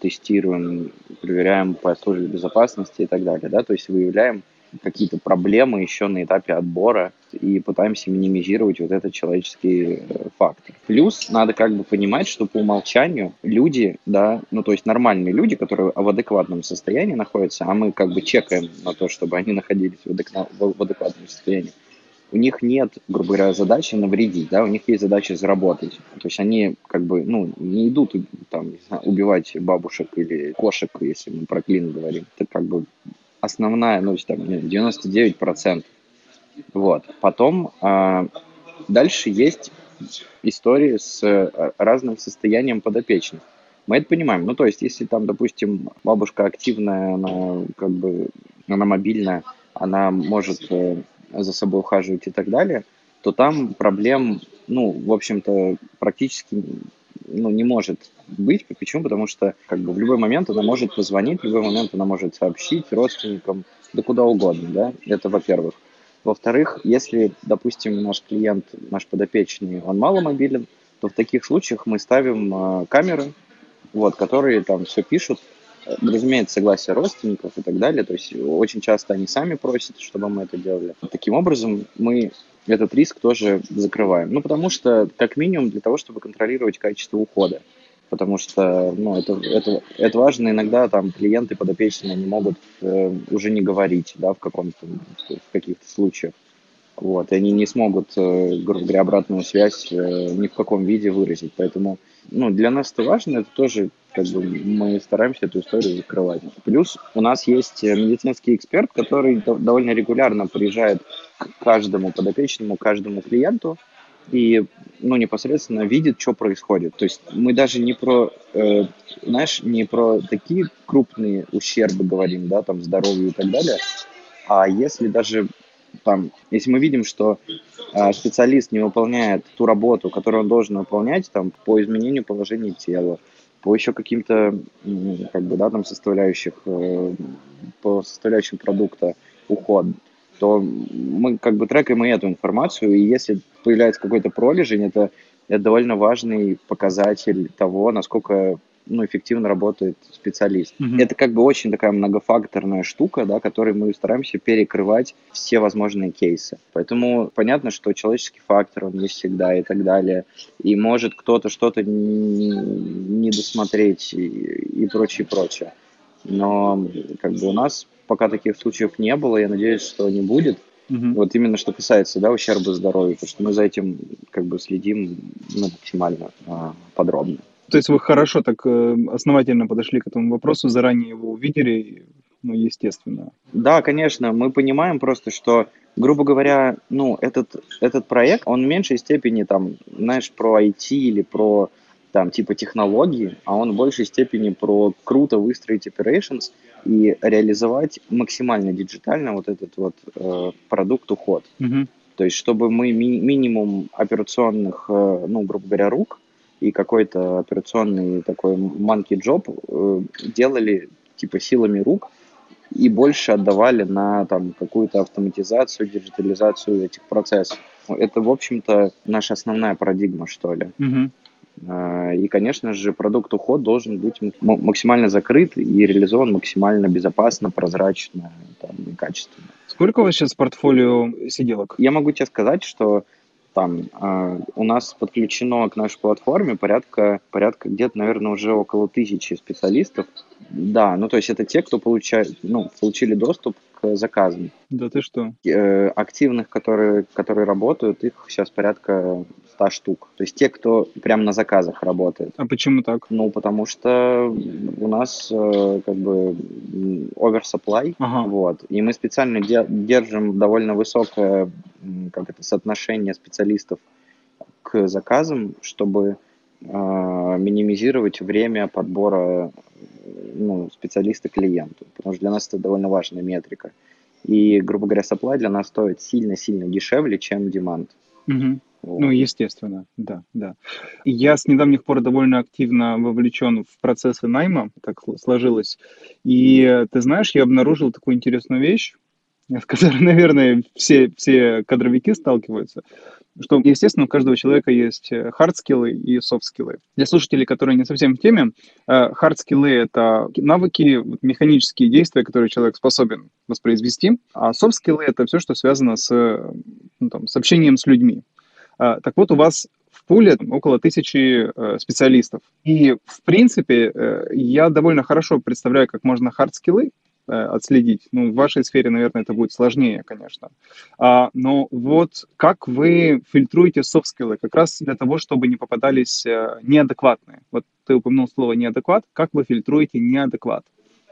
тестируем, проверяем по службе безопасности и так далее, да, то есть выявляем какие-то проблемы еще на этапе отбора и пытаемся минимизировать вот этот человеческий э, фактор. Плюс надо как бы понимать, что по умолчанию люди, да, ну то есть нормальные люди, которые в адекватном состоянии находятся, а мы как бы чекаем на то, чтобы они находились в, адекватном состоянии, у них нет, грубо говоря, задачи навредить, да, у них есть задача заработать. То есть они как бы, ну, не идут там, не знаю, убивать бабушек или кошек, если мы про клин говорим. Это как бы основная, ну, там, 99%. Вот. Потом а, дальше есть истории с а, разным состоянием подопечных. Мы это понимаем. Ну, то есть, если там, допустим, бабушка активная, она как бы, она мобильная, она может э, за собой ухаживать и так далее, то там проблем, ну, в общем-то, практически ну, не может быть. Почему? Потому что как бы в любой момент она может позвонить, в любой момент она может сообщить родственникам, да куда угодно, да, это во-первых. Во-вторых, если, допустим, наш клиент, наш подопечный, он мало мобилен, то в таких случаях мы ставим э, камеры, вот, которые там все пишут, разумеется, согласие родственников и так далее. То есть очень часто они сами просят, чтобы мы это делали. Таким образом, мы этот риск тоже закрываем. Ну, потому что, как минимум, для того, чтобы контролировать качество ухода. Потому что, ну, это, это, это важно. Иногда там клиенты подопечные не могут э, уже не говорить, да, в каком-то, в каких-то случаях. Вот, и они не смогут, э, грубо говоря, обратную связь э, ни в каком виде выразить. Поэтому, ну, для нас это важно, это тоже, как бы, мы стараемся эту историю закрывать. Плюс у нас есть медицинский эксперт, который довольно регулярно приезжает к каждому подопечному, каждому клиенту и ну, непосредственно видит, что происходит. То есть мы даже не про, э, знаешь, не про такие крупные ущербы говорим, да, там, здоровью и так далее, а если даже там, если мы видим, что э, специалист не выполняет ту работу, которую он должен выполнять, там, по изменению положения тела, по еще каким-то, как бы, да, там, составляющих, э, по составляющим продукта уход, то мы как бы трекаем и эту информацию, и если появляется какой-то пролежень, это, это довольно важный показатель того, насколько ну, эффективно работает специалист. Mm-hmm. Это как бы очень такая многофакторная штука, да, которой мы стараемся перекрывать все возможные кейсы. Поэтому понятно, что человеческий фактор, он есть всегда и так далее. И может кто-то что-то не, не досмотреть и, и прочее, прочее. Но как бы у нас пока таких случаев не было, я надеюсь, что не будет. Угу. Вот именно что касается да, ущерба здоровью, потому что мы за этим как бы следим ну, максимально а, подробно. То есть вы хорошо так э, основательно подошли к этому вопросу, заранее его увидели, ну, естественно. Да, конечно, мы понимаем просто, что, грубо говоря, ну, этот, этот проект, он в меньшей степени, там, знаешь, про IT или про, там, типа технологии, а он в большей степени про круто выстроить operations – и реализовать максимально диджитально вот этот вот э, продукт уход. Mm-hmm. То есть, чтобы мы ми- минимум операционных, э, ну, грубо говоря, рук и какой-то операционный такой monkey job э, делали типа силами рук и больше отдавали на там какую-то автоматизацию, диджитализацию этих процессов. Это, в общем-то, наша основная парадигма, что ли. А, и, конечно же, продукт уход должен быть максимально закрыт и реализован максимально безопасно, прозрачно там, и качественно. Сколько у вас сейчас портфолио сиделок? Я могу тебе сказать, что там э, у нас подключено к нашей платформе порядка, порядка где-то, наверное, уже около тысячи специалистов. Да, ну то есть это те, кто получает, ну, получили доступ к заказам. Да ты что? Э, активных, которые, которые работают, их сейчас порядка 100 штук. То есть те, кто прямо на заказах работает. А почему так? Ну, потому что у нас э, как бы оверсаплай, ага. вот, и мы специально де- держим довольно высокое как это, соотношение специалистов к заказам, чтобы э, минимизировать время подбора ну, специалиста клиенту, потому что для нас это довольно важная метрика. И, грубо говоря, supply для нас стоит сильно-сильно дешевле, чем demand. Угу. Ну, естественно, да, да. Я с недавних пор довольно активно вовлечен в процессы найма, так сложилось. И ты знаешь, я обнаружил такую интересную вещь, с которой, наверное, все, все кадровики сталкиваются, что, естественно, у каждого человека есть хардскиллы и софтскиллы. Для слушателей, которые не совсем в теме, хардскиллы — это навыки, механические действия, которые человек способен воспроизвести, а софтскиллы — это все, что связано с, ну, там, с общением с людьми. А, так вот, у вас в пуле около тысячи э, специалистов. И, в принципе, э, я довольно хорошо представляю, как можно хардскиллы э, отследить. Ну, в вашей сфере, наверное, это будет сложнее, конечно. А, но вот как вы фильтруете софт-скиллы как раз для того, чтобы не попадались неадекватные? Вот ты упомянул слово неадекват. Как вы фильтруете неадекват?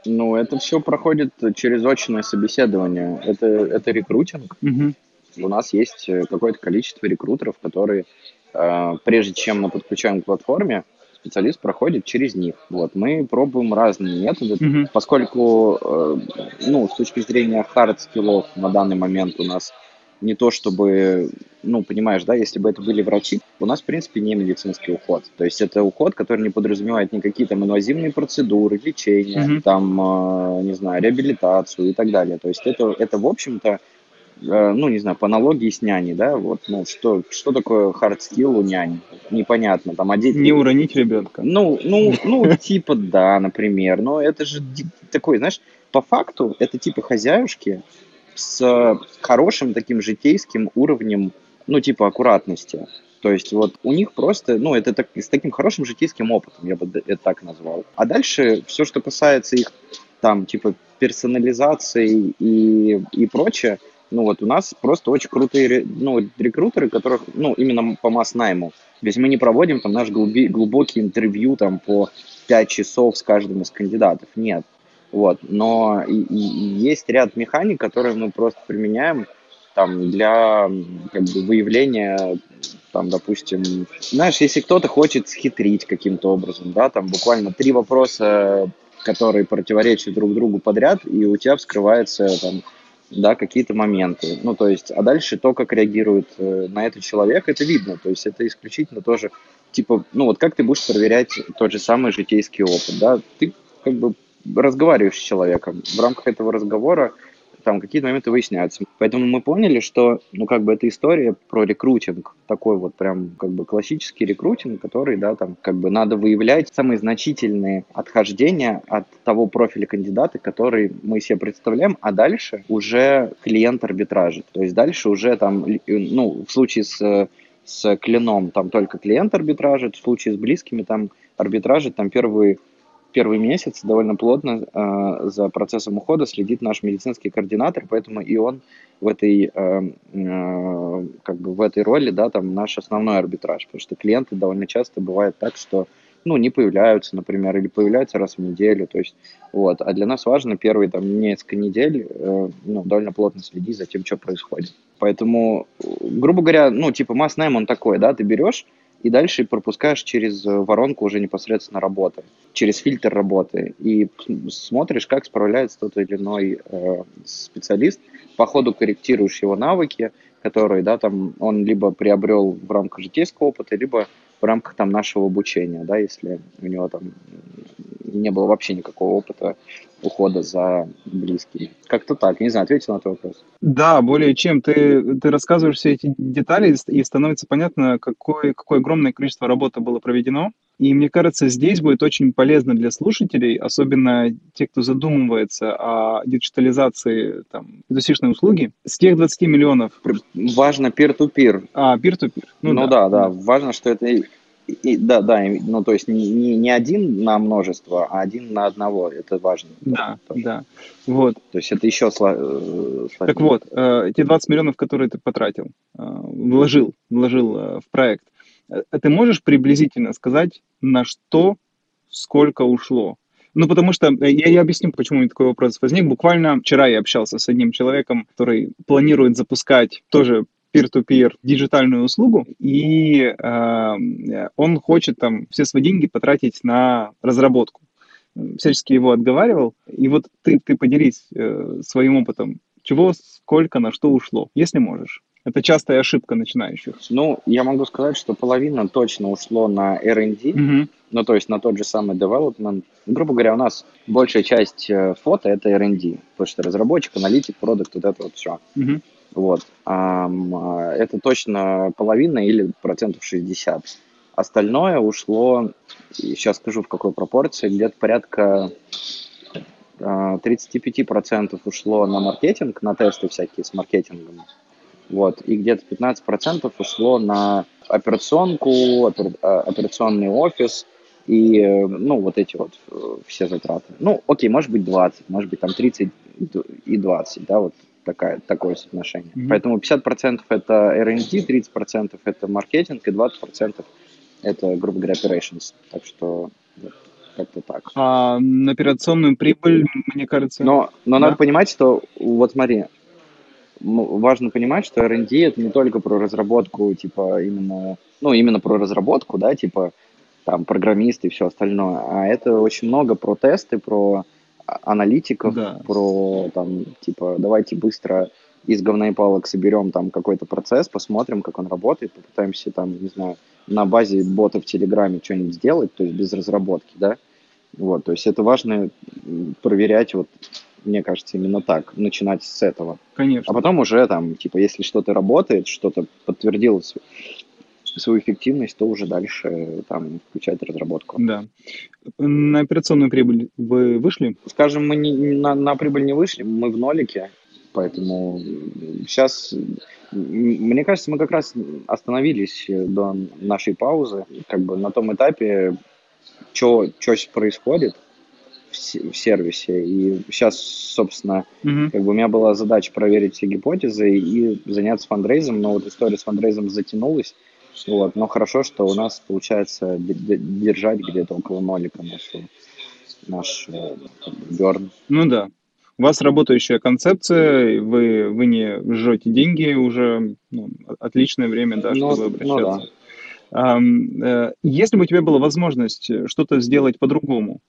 Ну, это все проходит через очное собеседование. Это, это рекрутинг. Угу у нас есть э, какое-то количество рекрутеров, которые, э, прежде чем мы подключаем к платформе, специалист проходит через них. Вот, мы пробуем разные методы, mm-hmm. поскольку, э, ну, с точки зрения хард-скиллов на данный момент у нас не то чтобы, ну, понимаешь, да, если бы это были врачи, у нас, в принципе, не медицинский уход. То есть это уход, который не подразумевает никакие там инвазивные процедуры, лечение, mm-hmm. там, не знаю, реабилитацию и так далее. То есть это, это в общем-то, Э, ну, не знаю, по аналогии с няней, да, вот, ну, что, что такое hard skill у няни? Непонятно, там, одеть... Не уронить ребенка. Ну, ну, ну, типа, да, например, но это же такой, знаешь, по факту это типа хозяюшки с хорошим таким житейским уровнем, ну, типа, аккуратности. То есть вот у них просто, ну, это так, с таким хорошим житейским опытом, я бы это так назвал. А дальше все, что касается их там, типа, персонализации и, и прочее, ну вот у нас просто очень крутые ну, рекрутеры, которых, ну, именно по масс-найму. Есть мы не проводим там наш глуби, глубокий интервью там по 5 часов с каждым из кандидатов. Нет. Вот. Но и, и, есть ряд механик, которые мы просто применяем там для как бы, выявления там, допустим, знаешь, если кто-то хочет схитрить каким-то образом, да, там буквально три вопроса, которые противоречат друг другу подряд, и у тебя вскрывается там да, какие-то моменты. Ну, то есть, а дальше то, как реагирует э, на это человек, это видно. То есть, это исключительно тоже, типа, ну, вот как ты будешь проверять тот же самый житейский опыт, да? Ты как бы разговариваешь с человеком. В рамках этого разговора там какие-то моменты выясняются. Поэтому мы поняли, что, ну, как бы эта история про рекрутинг, такой вот прям, как бы классический рекрутинг, который, да, там, как бы надо выявлять самые значительные отхождения от того профиля кандидата, который мы себе представляем, а дальше уже клиент арбитражит. То есть дальше уже там, ну, в случае с с клином там только клиент арбитражит, в случае с близкими там арбитражит там первые первый месяц довольно плотно э, за процессом ухода следит наш медицинский координатор, поэтому и он в этой, э, э, как бы в этой роли, да, там наш основной арбитраж, потому что клиенты довольно часто бывает так, что ну, не появляются, например, или появляются раз в неделю, то есть, вот, а для нас важно первые, там, несколько недель, э, ну, довольно плотно следить за тем, что происходит. Поэтому, грубо говоря, ну, типа, масс найм он такой, да, ты берешь и дальше пропускаешь через э, воронку уже непосредственно работы, через фильтр работы, и смотришь, как справляется тот или иной э, специалист, по ходу корректируешь его навыки, которые, да, там он либо приобрел в рамках житейского опыта, либо в рамках там нашего обучения, да, если у него там не было вообще никакого опыта ухода за близкими. Как-то так, не знаю, ответил на твой вопрос. Да, более чем. Ты, ты рассказываешь все эти детали, и становится понятно, какое, какое огромное количество работы было проведено. И мне кажется, здесь будет очень полезно для слушателей, особенно те, кто задумывается о диджитализации там, d услуги. С тех 20 миллионов... Важно peer-to-peer. А, peer-to-peer. Ну, ну да, да, да. Важно, что это и, да, да, ну то есть не, не, не один на множество, а один на одного, это важно. Да, тоже. да, вот. То есть это еще э, сложнее. Так вот, э, те 20 миллионов, которые ты потратил, э, вложил, вложил э, в проект, э, ты можешь приблизительно сказать, на что, сколько ушло? Ну, потому что я, я объясню, почему такой вопрос возник. Буквально вчера я общался с одним человеком, который планирует запускать тоже peer-to-peer диджитальную услугу, и э, он хочет там все свои деньги потратить на разработку. Всячески его отговаривал. И вот ты, ты поделись э, своим опытом, чего, сколько, на что ушло, если можешь. Это частая ошибка начинающих. Ну, я могу сказать, что половина точно ушло на R&D, Мгм. ну, то есть на тот же самый development. Грубо говоря, у нас большая часть э, фото — это R&D, потому что разработчик, аналитик, продукт, вот это вот все. Мгм. Вот. А, это точно половина или процентов 60. Остальное ушло, сейчас скажу в какой пропорции, где-то порядка а, 35% ушло на маркетинг, на тесты всякие с маркетингом. Вот. И где-то 15% ушло на операционку, опер- а, операционный офис и, ну, вот эти вот э, все затраты. Ну, окей, может быть 20, может быть там 30 и 20, да, вот такая, такое соотношение. Мгм. Поэтому 50% это R&D, 30% это маркетинг и 20% это, грубо говоря, operations. Так что вот, как-то так. А на операционную прибыль, мне кажется... Но, но Да. надо понимать, что, вот смотри, важно понимать, что R&D это не только про разработку, типа, именно, ну, именно про разработку, да, типа, там, программисты и все остальное, а это очень много про тесты, про аналитиков, Да. про, там, типа, давайте быстро из говна и палок соберем там какой-то процесс, посмотрим, как он работает, попытаемся там, не знаю, на базе бота в Телеграме что-нибудь сделать, то есть без разработки, да, вот, то есть это важно проверять, вот, мне кажется, именно так, начинать с этого. Конечно. А потом уже там, типа, если что-то работает, что-то подтвердило св- свою эффективность, то уже дальше там включать разработку. Да. На операционную прибыль вы вышли? Скажем, мы не, на, на прибыль не вышли, мы в нолике, поэтому сейчас, мне кажется, мы как раз остановились до нашей паузы, как бы на том этапе, что происходит в, в сервисе, и сейчас, собственно, Мгм. Как бы у меня была задача проверить все гипотезы и заняться фандрейзом, но вот история с фандрейзом затянулась. Вот. Но хорошо, что у нас получается держать где-то около нолика нашу, наш э, burn. Ну да. У вас работающая концепция, вы, вы не жжете деньги уже ну, отличное время, да, Ну, чтобы ну обращаться. Ам, э, Если бы у тебя была возможность что-то сделать по-другому,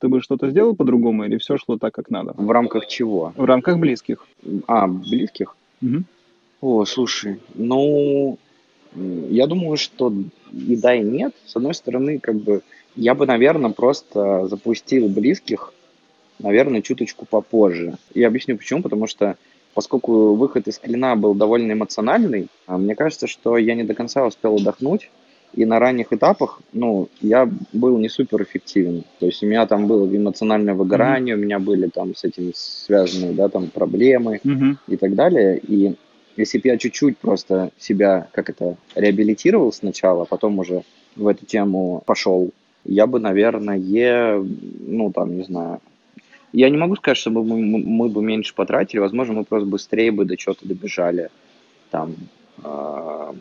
ты бы что-то сделал по-другому или все шло так, как надо? В рамках чего? В рамках близких. А, близких? Мгм. О, слушай, ну, я думаю, что и да, и нет. С одной стороны, как бы, я бы, наверное, просто запустил близких, наверное, чуточку попозже. Я объясню почему, потому что поскольку выход из клина был довольно эмоциональный, а, мне кажется, что я не до конца успел отдохнуть, и на ранних этапах, ну, я был не супер эффективен. То есть у меня там было эмоциональное выгорание, у меня были там с этим связанные, да, там проблемы, Мгм. и так далее. И если бы я чуть-чуть просто себя, как это, реабилитировал сначала, а потом уже в эту тему пошел, я бы, наверное, ну, там, не знаю, я не могу сказать, чтобы мы, мы- бы меньше потратили, возможно, мы просто быстрее бы до чего-то добежали, там, а,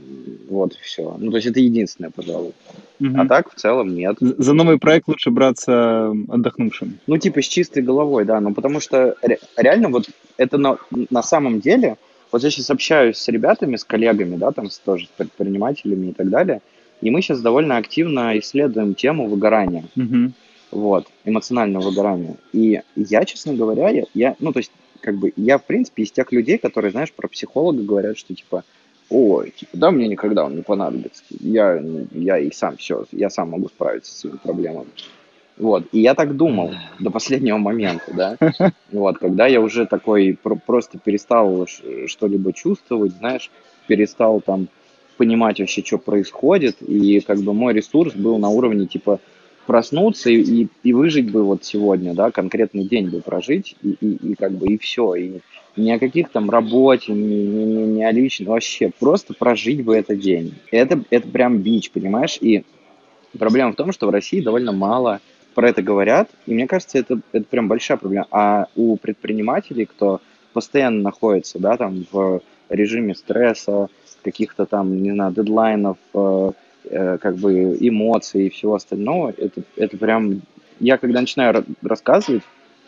вот и все. Ну, то есть это единственное, пожалуй. Мгм. А так, в целом, нет. За за новый проект лучше браться отдохнувшим. Ну, типа, с чистой головой, да, ну, потому что ре- реально вот это на, на самом деле, вот я сейчас общаюсь с ребятами, с коллегами, да, там, с, тоже с предпринимателями и так далее, и мы сейчас довольно активно исследуем тему выгорания, Мгм. вот, эмоционального выгорания. И я, честно говоря, я, я, ну, то есть, как бы, я, в принципе, из тех людей, которые, знаешь, про психолога говорят, что, типа, ой, типа, да, мне никогда он не понадобится, я, я и сам все, я сам могу справиться с своими проблемами. Вот, и я так думал до последнего момента, да, вот, когда я уже такой про- просто перестал что-либо чувствовать, знаешь, перестал там понимать вообще, что происходит, и как бы мой ресурс был на уровне, типа, проснуться и, и, и выжить бы вот сегодня, да, конкретный день бы прожить, и, и, и как бы и все, и ни о каких там работе, ни, ни, ни, ни о личном, вообще, просто прожить бы этот день. Это, это прям бич, понимаешь, и проблема в том, что в России довольно мало про это говорят, и мне кажется, это, это прям большая проблема. А у предпринимателей, кто постоянно находится, да, там в режиме стресса, каких-то там, не знаю, дедлайнов, э, э, как бы эмоций и всего остального, это, это прям... Я когда начинаю ра- рассказывать,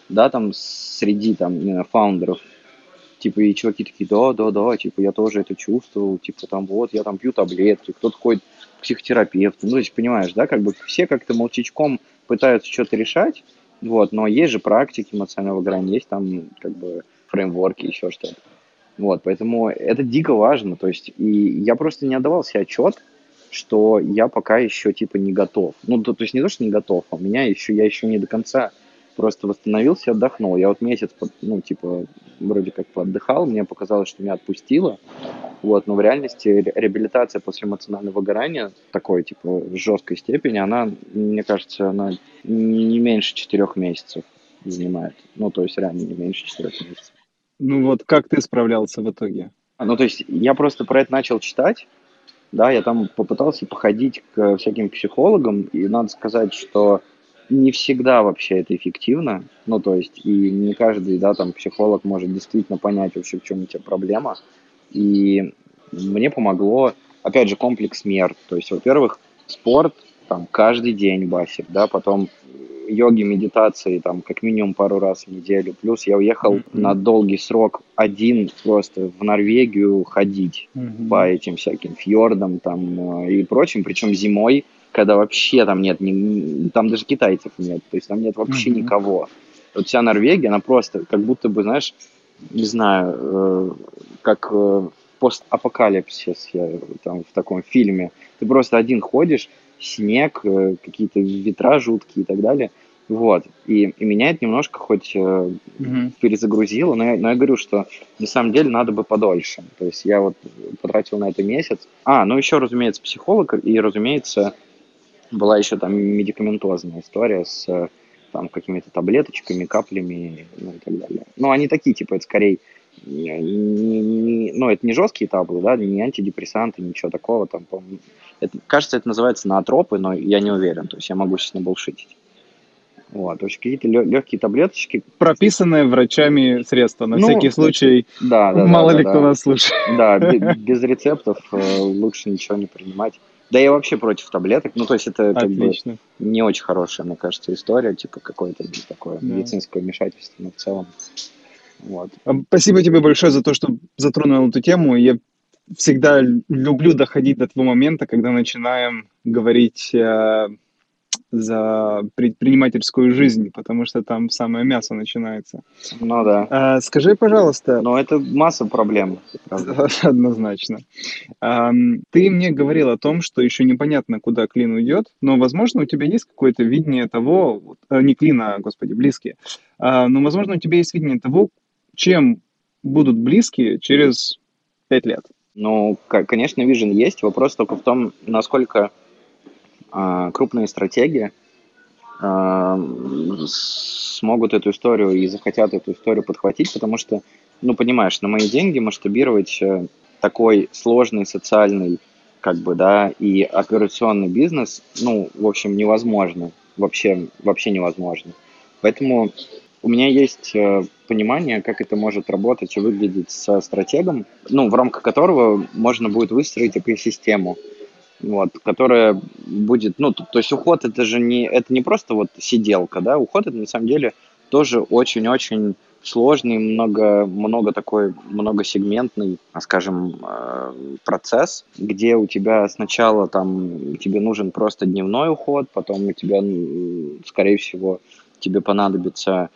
да, там среди там, не знаю, фаундеров, типа, и чуваки такие, да, да, да, типа, я тоже это чувствовал, типа, там, вот, я там пью таблетки, кто-то ходит к психотерапевту, ну, то есть, понимаешь, да, как бы все как-то молчачком пытаются что-то решать, вот, но есть же практики эмоционального выгорания, есть там, как бы, фреймворки, еще что-то. Вот, поэтому это дико важно. То есть, и я просто не отдавал себе отчет, что я пока еще типа не готов. Ну, то, то есть не то, что не готов, а меня еще, я еще не до конца просто восстановился отдохнул. Я вот месяц, ну, типа, вроде как отдыхал, мне показалось, что меня отпустило. Вот, но в реальности реабилитация после эмоционального выгорания такой, типа, в жесткой степени, она, мне кажется, она не меньше четырех месяцев занимает. Ну, то есть реально не меньше четырех месяцев. Ну вот как ты справлялся в итоге? Ну, то есть я просто про это начал читать, да, я там попытался походить к всяким психологам, и надо сказать, что не всегда вообще это эффективно, ну, то есть, и не каждый, да, там, психолог может действительно понять вообще, в чем у тебя проблема, и мне помогло, опять же, комплекс мер, то есть, во-первых, спорт, там, каждый день басик, да, потом йоги, медитации, там, как минимум пару раз в неделю. Плюс я уехал mm-hmm. на долгий срок один просто в Норвегию ходить mm-hmm. по этим всяким фьордам там э, и прочим, причем зимой, когда вообще там нет, ни, там даже китайцев нет, то есть там нет вообще mm-hmm. никого. Вот вся Норвегия, она просто как будто бы, знаешь, не знаю, э, как э, постапокалипсис я там в таком фильме. Ты просто один ходишь, снег, э, какие-то ветра жуткие и так далее. Вот. И, и меня это немножко хоть mm перезагрузило, но я, но я говорю, что на самом деле надо бы подольше. То есть я вот потратил на это месяц. А, ну еще, разумеется, психолог, и, разумеется, была еще там медикаментозная история с там какими-то таблеточками, каплями ну, и так далее. Ну, они такие, типа, это скорее не, не, ну, это не жесткие таблы, да, не антидепрессанты, ничего такого. Там, это, кажется, это называется наотропы, но я не уверен, то есть я могу сейчас набулшитить. Вот, то есть какие-то легкие таблеточки. Прописанные врачами средства, на ну, всякий случай. Да, да. Мало да, ли да, кто да. нас слушает. Да, без, без рецептов э, лучше ничего не принимать. Да я вообще против таблеток. Ну, то есть это как бы, не очень хорошая, мне кажется, история, типа какое-то такое да. медицинское вмешательство, но в целом вот. А, спасибо тебе большое за то, что затронул эту тему. Я всегда люблю доходить до того момента, когда начинаем говорить э, за предпринимательскую жизнь, потому что там самое мясо начинается. Ну да. А, скажи, пожалуйста. Но это масса проблем. Однозначно. А, ты мне говорил о том, что еще непонятно, куда клин уйдет, но, возможно, у тебя есть какое-то видение того, э, не клина, господи, близкие, а, но, возможно, у тебя есть видение того, чем будут близкие через пять лет? Ну, конечно, вижен есть. Вопрос только в том, насколько крупные стратегии э, смогут эту историю и захотят эту историю подхватить, потому что, ну, понимаешь, на мои деньги масштабировать э, такой сложный социальный, как бы, да, и операционный бизнес, ну, в общем, невозможно. Вообще, вообще невозможно. Поэтому у меня есть э, понимание, как это может работать и выглядеть со стратегом, ну, в рамках которого можно будет выстроить экосистему, вот, которая будет, ну, то, то есть уход это же не, это не просто вот сиделка, да, уход это на самом деле тоже очень-очень сложный, много, много такой, многосегментный, скажем, э, процесс, где у тебя сначала там тебе нужен просто дневной уход, потом у тебя, скорее всего, тебе понадобится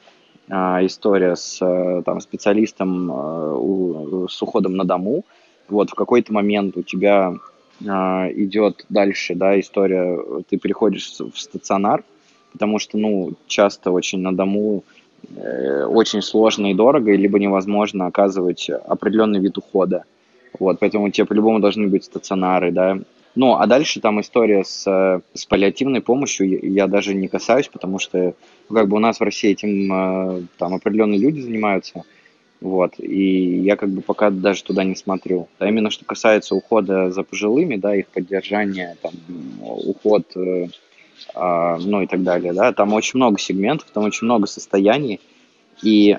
а, история с э, там, специалистом а, с уходом на дому. Вот в какой-то момент у тебя а, идет дальше, да, история, ты переходишь в стационар, потому что, ну, часто очень на дому э, очень сложно и дорого, либо невозможно оказывать определенный вид ухода. Вот, поэтому тебе по-любому должны быть стационары, да, ну, а дальше там история с, с паллиативной помощью я даже не касаюсь, потому что ну, как бы у нас в России этим э, там определенные люди занимаются, вот, и я как бы пока даже туда не смотрю. А именно что касается ухода за пожилыми, да, их поддержания, там, уход, э, э, ну и так далее, да, там очень много сегментов, там очень много состояний, и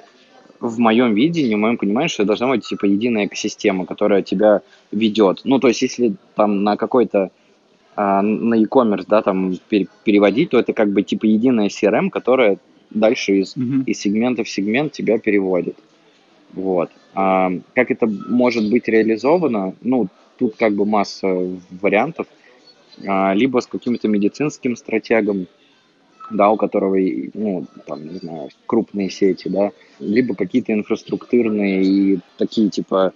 в моем видении, в моем понимании, что должна быть типа единая экосистема, которая тебя ведет. Ну, то есть, если там на какой-то а, на e-commerce, да, там переводить, то это как бы типа единая CRM, которая дальше из, mm-hmm. из сегмента в сегмент тебя переводит. Вот. А как это может быть реализовано? Ну, тут как бы масса вариантов. А, либо с каким-то медицинским стратегом, да, у которого, ну, там, не знаю, крупные сети, да, либо какие-то инфраструктурные и такие, типа,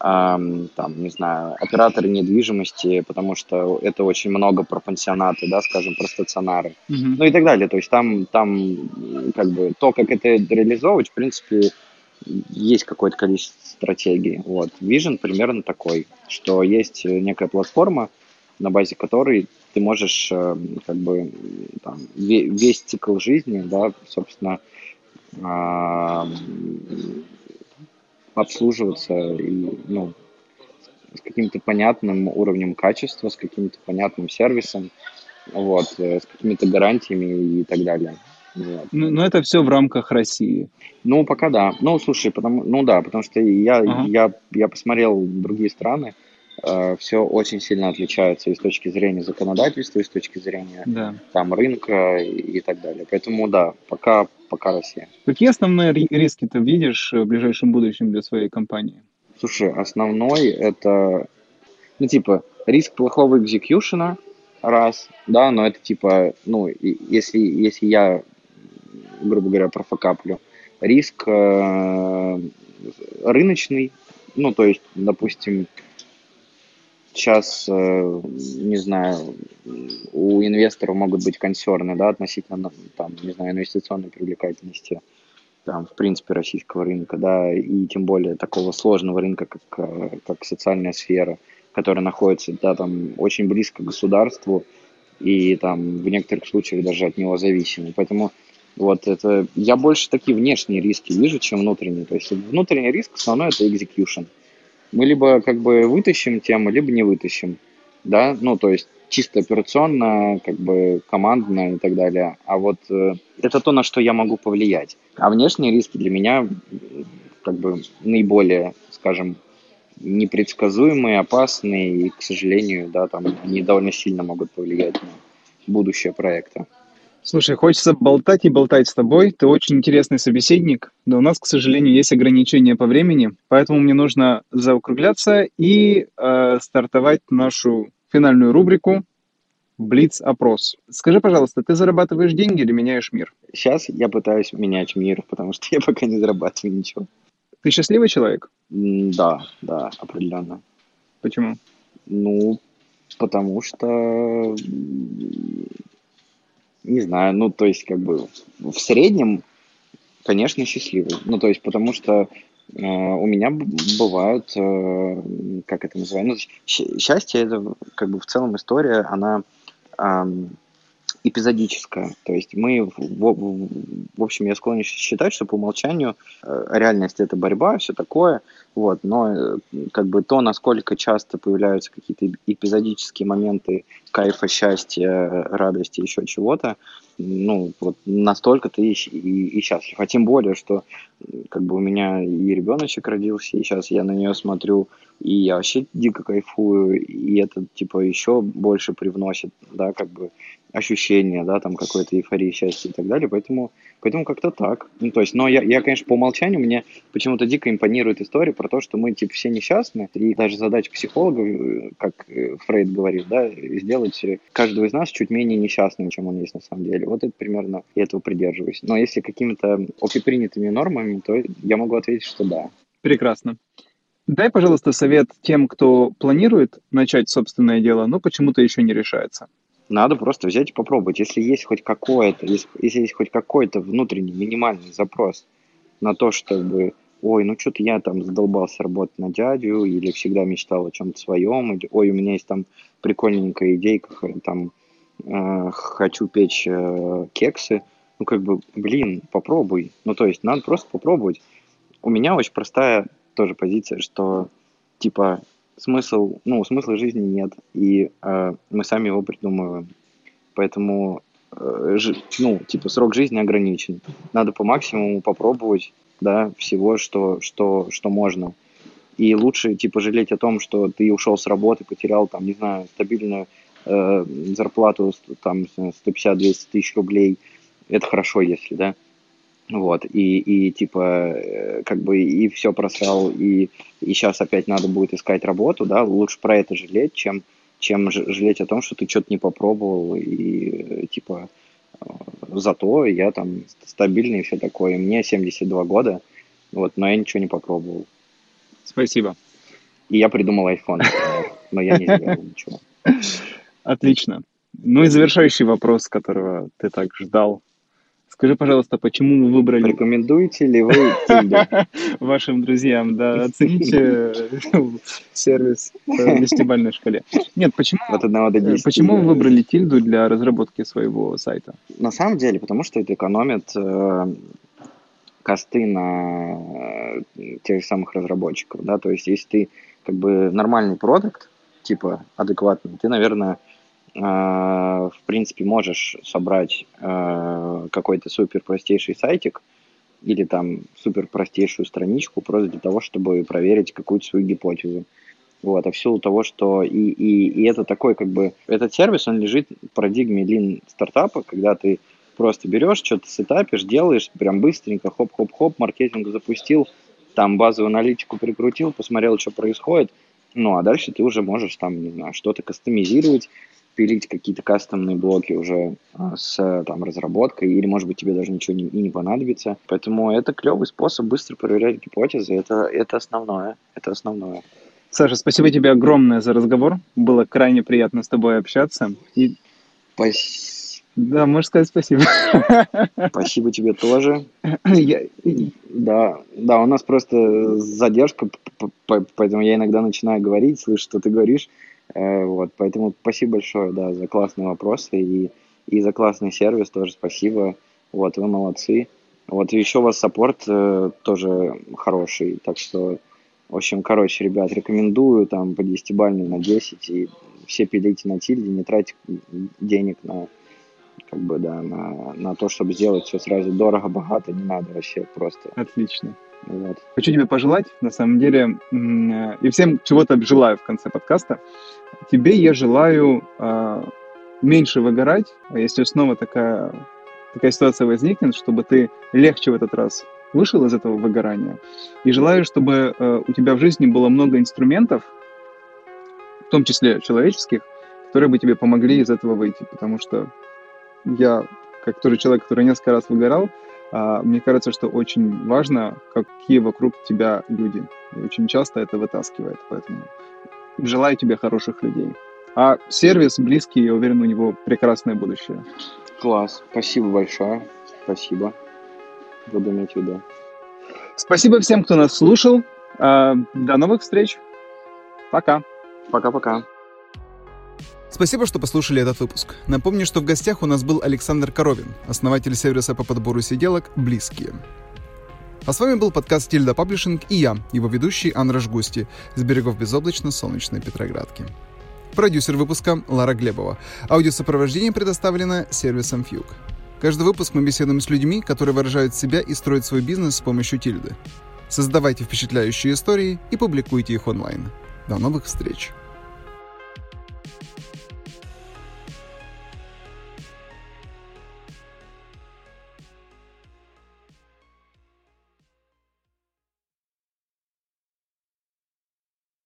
эм, там, не знаю, операторы недвижимости, потому что это очень много про пансионаты, да, скажем, про стационары, mm-hmm. ну и так далее. То есть там, там, как бы, то, как это реализовывать, в принципе, есть какое-то количество стратегий. Вот. Vision примерно такой, что есть некая платформа, на базе которой ты можешь э, как бы там, весь цикл жизни, да, собственно, обслуживаться и, ну, с каким-то понятным уровнем качества, с каким-то понятным сервисом, вот, э, с какими-то гарантиями и так далее. Вот. Ну, но это все в рамках России. Ну, пока да. Ну, слушай, потому, ну да, потому что я, ага. я, я посмотрел другие страны, э, все очень сильно отличается и с точки зрения законодательства, и с точки зрения да. там рынка и, и так далее. Поэтому да, пока, пока Россия. Какие основные риски ты видишь в ближайшем будущем для своей компании? Слушай, основной это, ну, типа, риск плохого экзекьюшена, раз, да, но это типа, ну, если, если я грубо говоря, профокаплю. Риск э, рыночный, ну, то есть, допустим, сейчас, э, не знаю, у инвесторов могут быть консерны, да, относительно, там, не знаю, инвестиционной привлекательности, там, в принципе, российского рынка, да, и тем более такого сложного рынка, как, э, как социальная сфера, которая находится, да, там, очень близко к государству и там в некоторых случаях даже от него зависимы. Поэтому вот это я больше такие внешние риски вижу, чем внутренние. То есть внутренний риск основной это execution. Мы либо как бы вытащим тему, либо не вытащим. Да, ну то есть чисто операционно, как бы командно и так далее. А вот э, это то, на что я могу повлиять. А внешние риски для меня как бы наиболее, скажем, непредсказуемые, опасные и, к сожалению, да, там они довольно сильно могут повлиять на будущее проекта. Слушай, хочется болтать и болтать с тобой. Ты очень интересный собеседник, но у нас, к сожалению, есть ограничения по времени, поэтому мне нужно заокругляться и э, стартовать нашу финальную рубрику Блиц-опрос. Скажи, пожалуйста, ты зарабатываешь деньги или меняешь мир? Сейчас я пытаюсь менять мир, потому что я пока не зарабатываю ничего. Ты счастливый человек? Да, да, определенно. Почему? Ну, потому что не знаю, ну, то есть, как бы, в среднем, конечно, счастливый. Ну, то есть, потому что э, у меня бывают, э, как это называется, ну, счастье, это, как бы, в целом история, она э, эпизодическая. То есть мы, в, в общем, я склонен считать, что по умолчанию э, реальность это борьба, все такое, вот, но э, как бы то, насколько часто появляются какие-то эпизодические моменты кайфа, счастья, радости, еще чего-то, ну, вот настолько ты и, и, и счастлив. А тем более, что как бы у меня и ребеночек родился, и сейчас я на нее смотрю, и я вообще дико кайфую, и это, типа, еще больше привносит, да, как бы ощущение, да, там какой-то эйфории, счастья и так далее, поэтому, поэтому как-то так. Ну, то есть, но я, я, конечно, по умолчанию, мне почему-то дико импонирует история про то, что мы, типа, все несчастны, и даже задача психолога, э, как э, Фрейд говорит, да, сделать каждого из нас чуть менее несчастным, чем он есть на самом деле. Вот это примерно, я этого придерживаюсь. Но если какими-то общепринятыми нормами, то я могу ответить, что да. Прекрасно. Дай, пожалуйста, совет тем, кто планирует начать собственное дело, но почему-то еще не решается. Надо просто взять и попробовать. Если есть хоть какое-то, если, если есть хоть какой-то внутренний минимальный запрос на то, чтобы, ой, ну что-то я там задолбался работать на дядю, или всегда мечтал о чем-то своем, или, ой, у меня есть там прикольненькая идейка, там, хочу печь э, кексы, ну, как бы, блин, попробуй. Ну, то есть, надо просто попробовать. У меня очень простая тоже позиция, что, типа, смысл, ну, смысла жизни нет, и э, мы сами его придумываем. Поэтому, э, жи, ну, типа, срок жизни ограничен. Надо по максимуму попробовать, да, всего, что, что, что можно. И лучше, типа, жалеть о том, что ты ушел с работы, потерял, там, не знаю, стабильную э, зарплату, там, 150-200 тысяч рублей. Это хорошо, если, да, вот, и, и типа, э, как бы, и все просрал, и, и сейчас опять надо будет искать работу, да, лучше про это жалеть, чем, чем жалеть о том, что ты что-то не попробовал, и, типа, Зато я там стабильный и все такое. Мне 72 года, вот, но я ничего не попробовал. Спасибо. И я придумал iPhone, например, но я не сделал ничего. Отлично. Ну и завершающий вопрос, которого ты так ждал. Скажи, пожалуйста, почему вы выбрали... Рекомендуете ли вы? Вашим друзьям, да, оцените сервис в десятибальной шкале. Нет, почему... От 1 до 10. Почему вы выбрали Тильду для разработки своего сайта? На самом деле, потому что это экономит э, косты на э, тех же самых разработчиков, да, то есть если ты как бы нормальный продукт, типа адекватный, ты, наверное, в принципе, можешь собрать а, какой-то супер простейший сайтик или там супер простейшую страничку просто для того, чтобы проверить какую-то свою гипотезу. Вот, а в силу того, что и, и, и это такой, как бы, этот сервис, он лежит в парадигме лин стартапа, когда ты просто берешь, что-то сетапишь, делаешь прям быстренько, хоп-хоп-хоп, маркетинг запустил, там базовую аналитику прикрутил, посмотрел, что происходит, ну, а дальше ты уже можешь там, не знаю, что-то кастомизировать, пилить какие-то кастомные блоки уже а, с там, разработкой, или, может быть, тебе даже ничего не, и не понадобится. Поэтому это клевый способ быстро проверять гипотезы. Это, это основное. Это основное. Саша, спасибо тебе огромное за разговор. Было крайне приятно с тобой общаться. И... Спасибо. Да, можешь сказать спасибо. Спасибо тебе тоже. Я... Да, да, у нас просто задержка, поэтому я иногда начинаю говорить, слышу, что ты говоришь. Э, вот, поэтому спасибо большое, да, за классные вопросы и, и за классный сервис тоже спасибо. Вот, вы молодцы. Вот, и еще у вас саппорт э, тоже хороший, так что, в общем, короче, ребят, рекомендую там по 10 бальной на 10, и все пилите на тильде, не тратьте денег на, как бы, да, на, на то, чтобы сделать все сразу дорого, богато, не надо вообще просто. Отлично. Вот. Хочу тебе пожелать, на самом деле, и всем чего-то желаю в конце подкаста. Тебе я желаю э, меньше выгорать, а если снова такая, такая ситуация возникнет, чтобы ты легче в этот раз вышел из этого выгорания. И желаю, чтобы э, у тебя в жизни было много инструментов, в том числе человеческих, которые бы тебе помогли из этого выйти. Потому что я, как тоже человек, который несколько раз выгорал, а, мне кажется, что очень важно, какие вокруг тебя люди. И очень часто это вытаскивает. Поэтому желаю тебе хороших людей. А сервис близкий, я уверен, у него прекрасное будущее. Класс. Спасибо большое. Спасибо. Буду иметь в виду. Спасибо всем, кто нас слушал. А, до новых встреч. Пока. Пока-пока. Спасибо, что послушали этот выпуск. Напомню, что в гостях у нас был Александр Коровин, основатель сервиса по подбору сиделок «Близкие». А с вами был подкаст «Тильда Паблишинг» и я, его ведущий Андраш Густи, с берегов безоблачно-солнечной Петроградки. Продюсер выпуска Лара Глебова. Аудиосопровождение предоставлено сервисом Фьюг. Каждый выпуск мы беседуем с людьми, которые выражают себя и строят свой бизнес с помощью Тильды. Создавайте впечатляющие истории и публикуйте их онлайн. До новых встреч!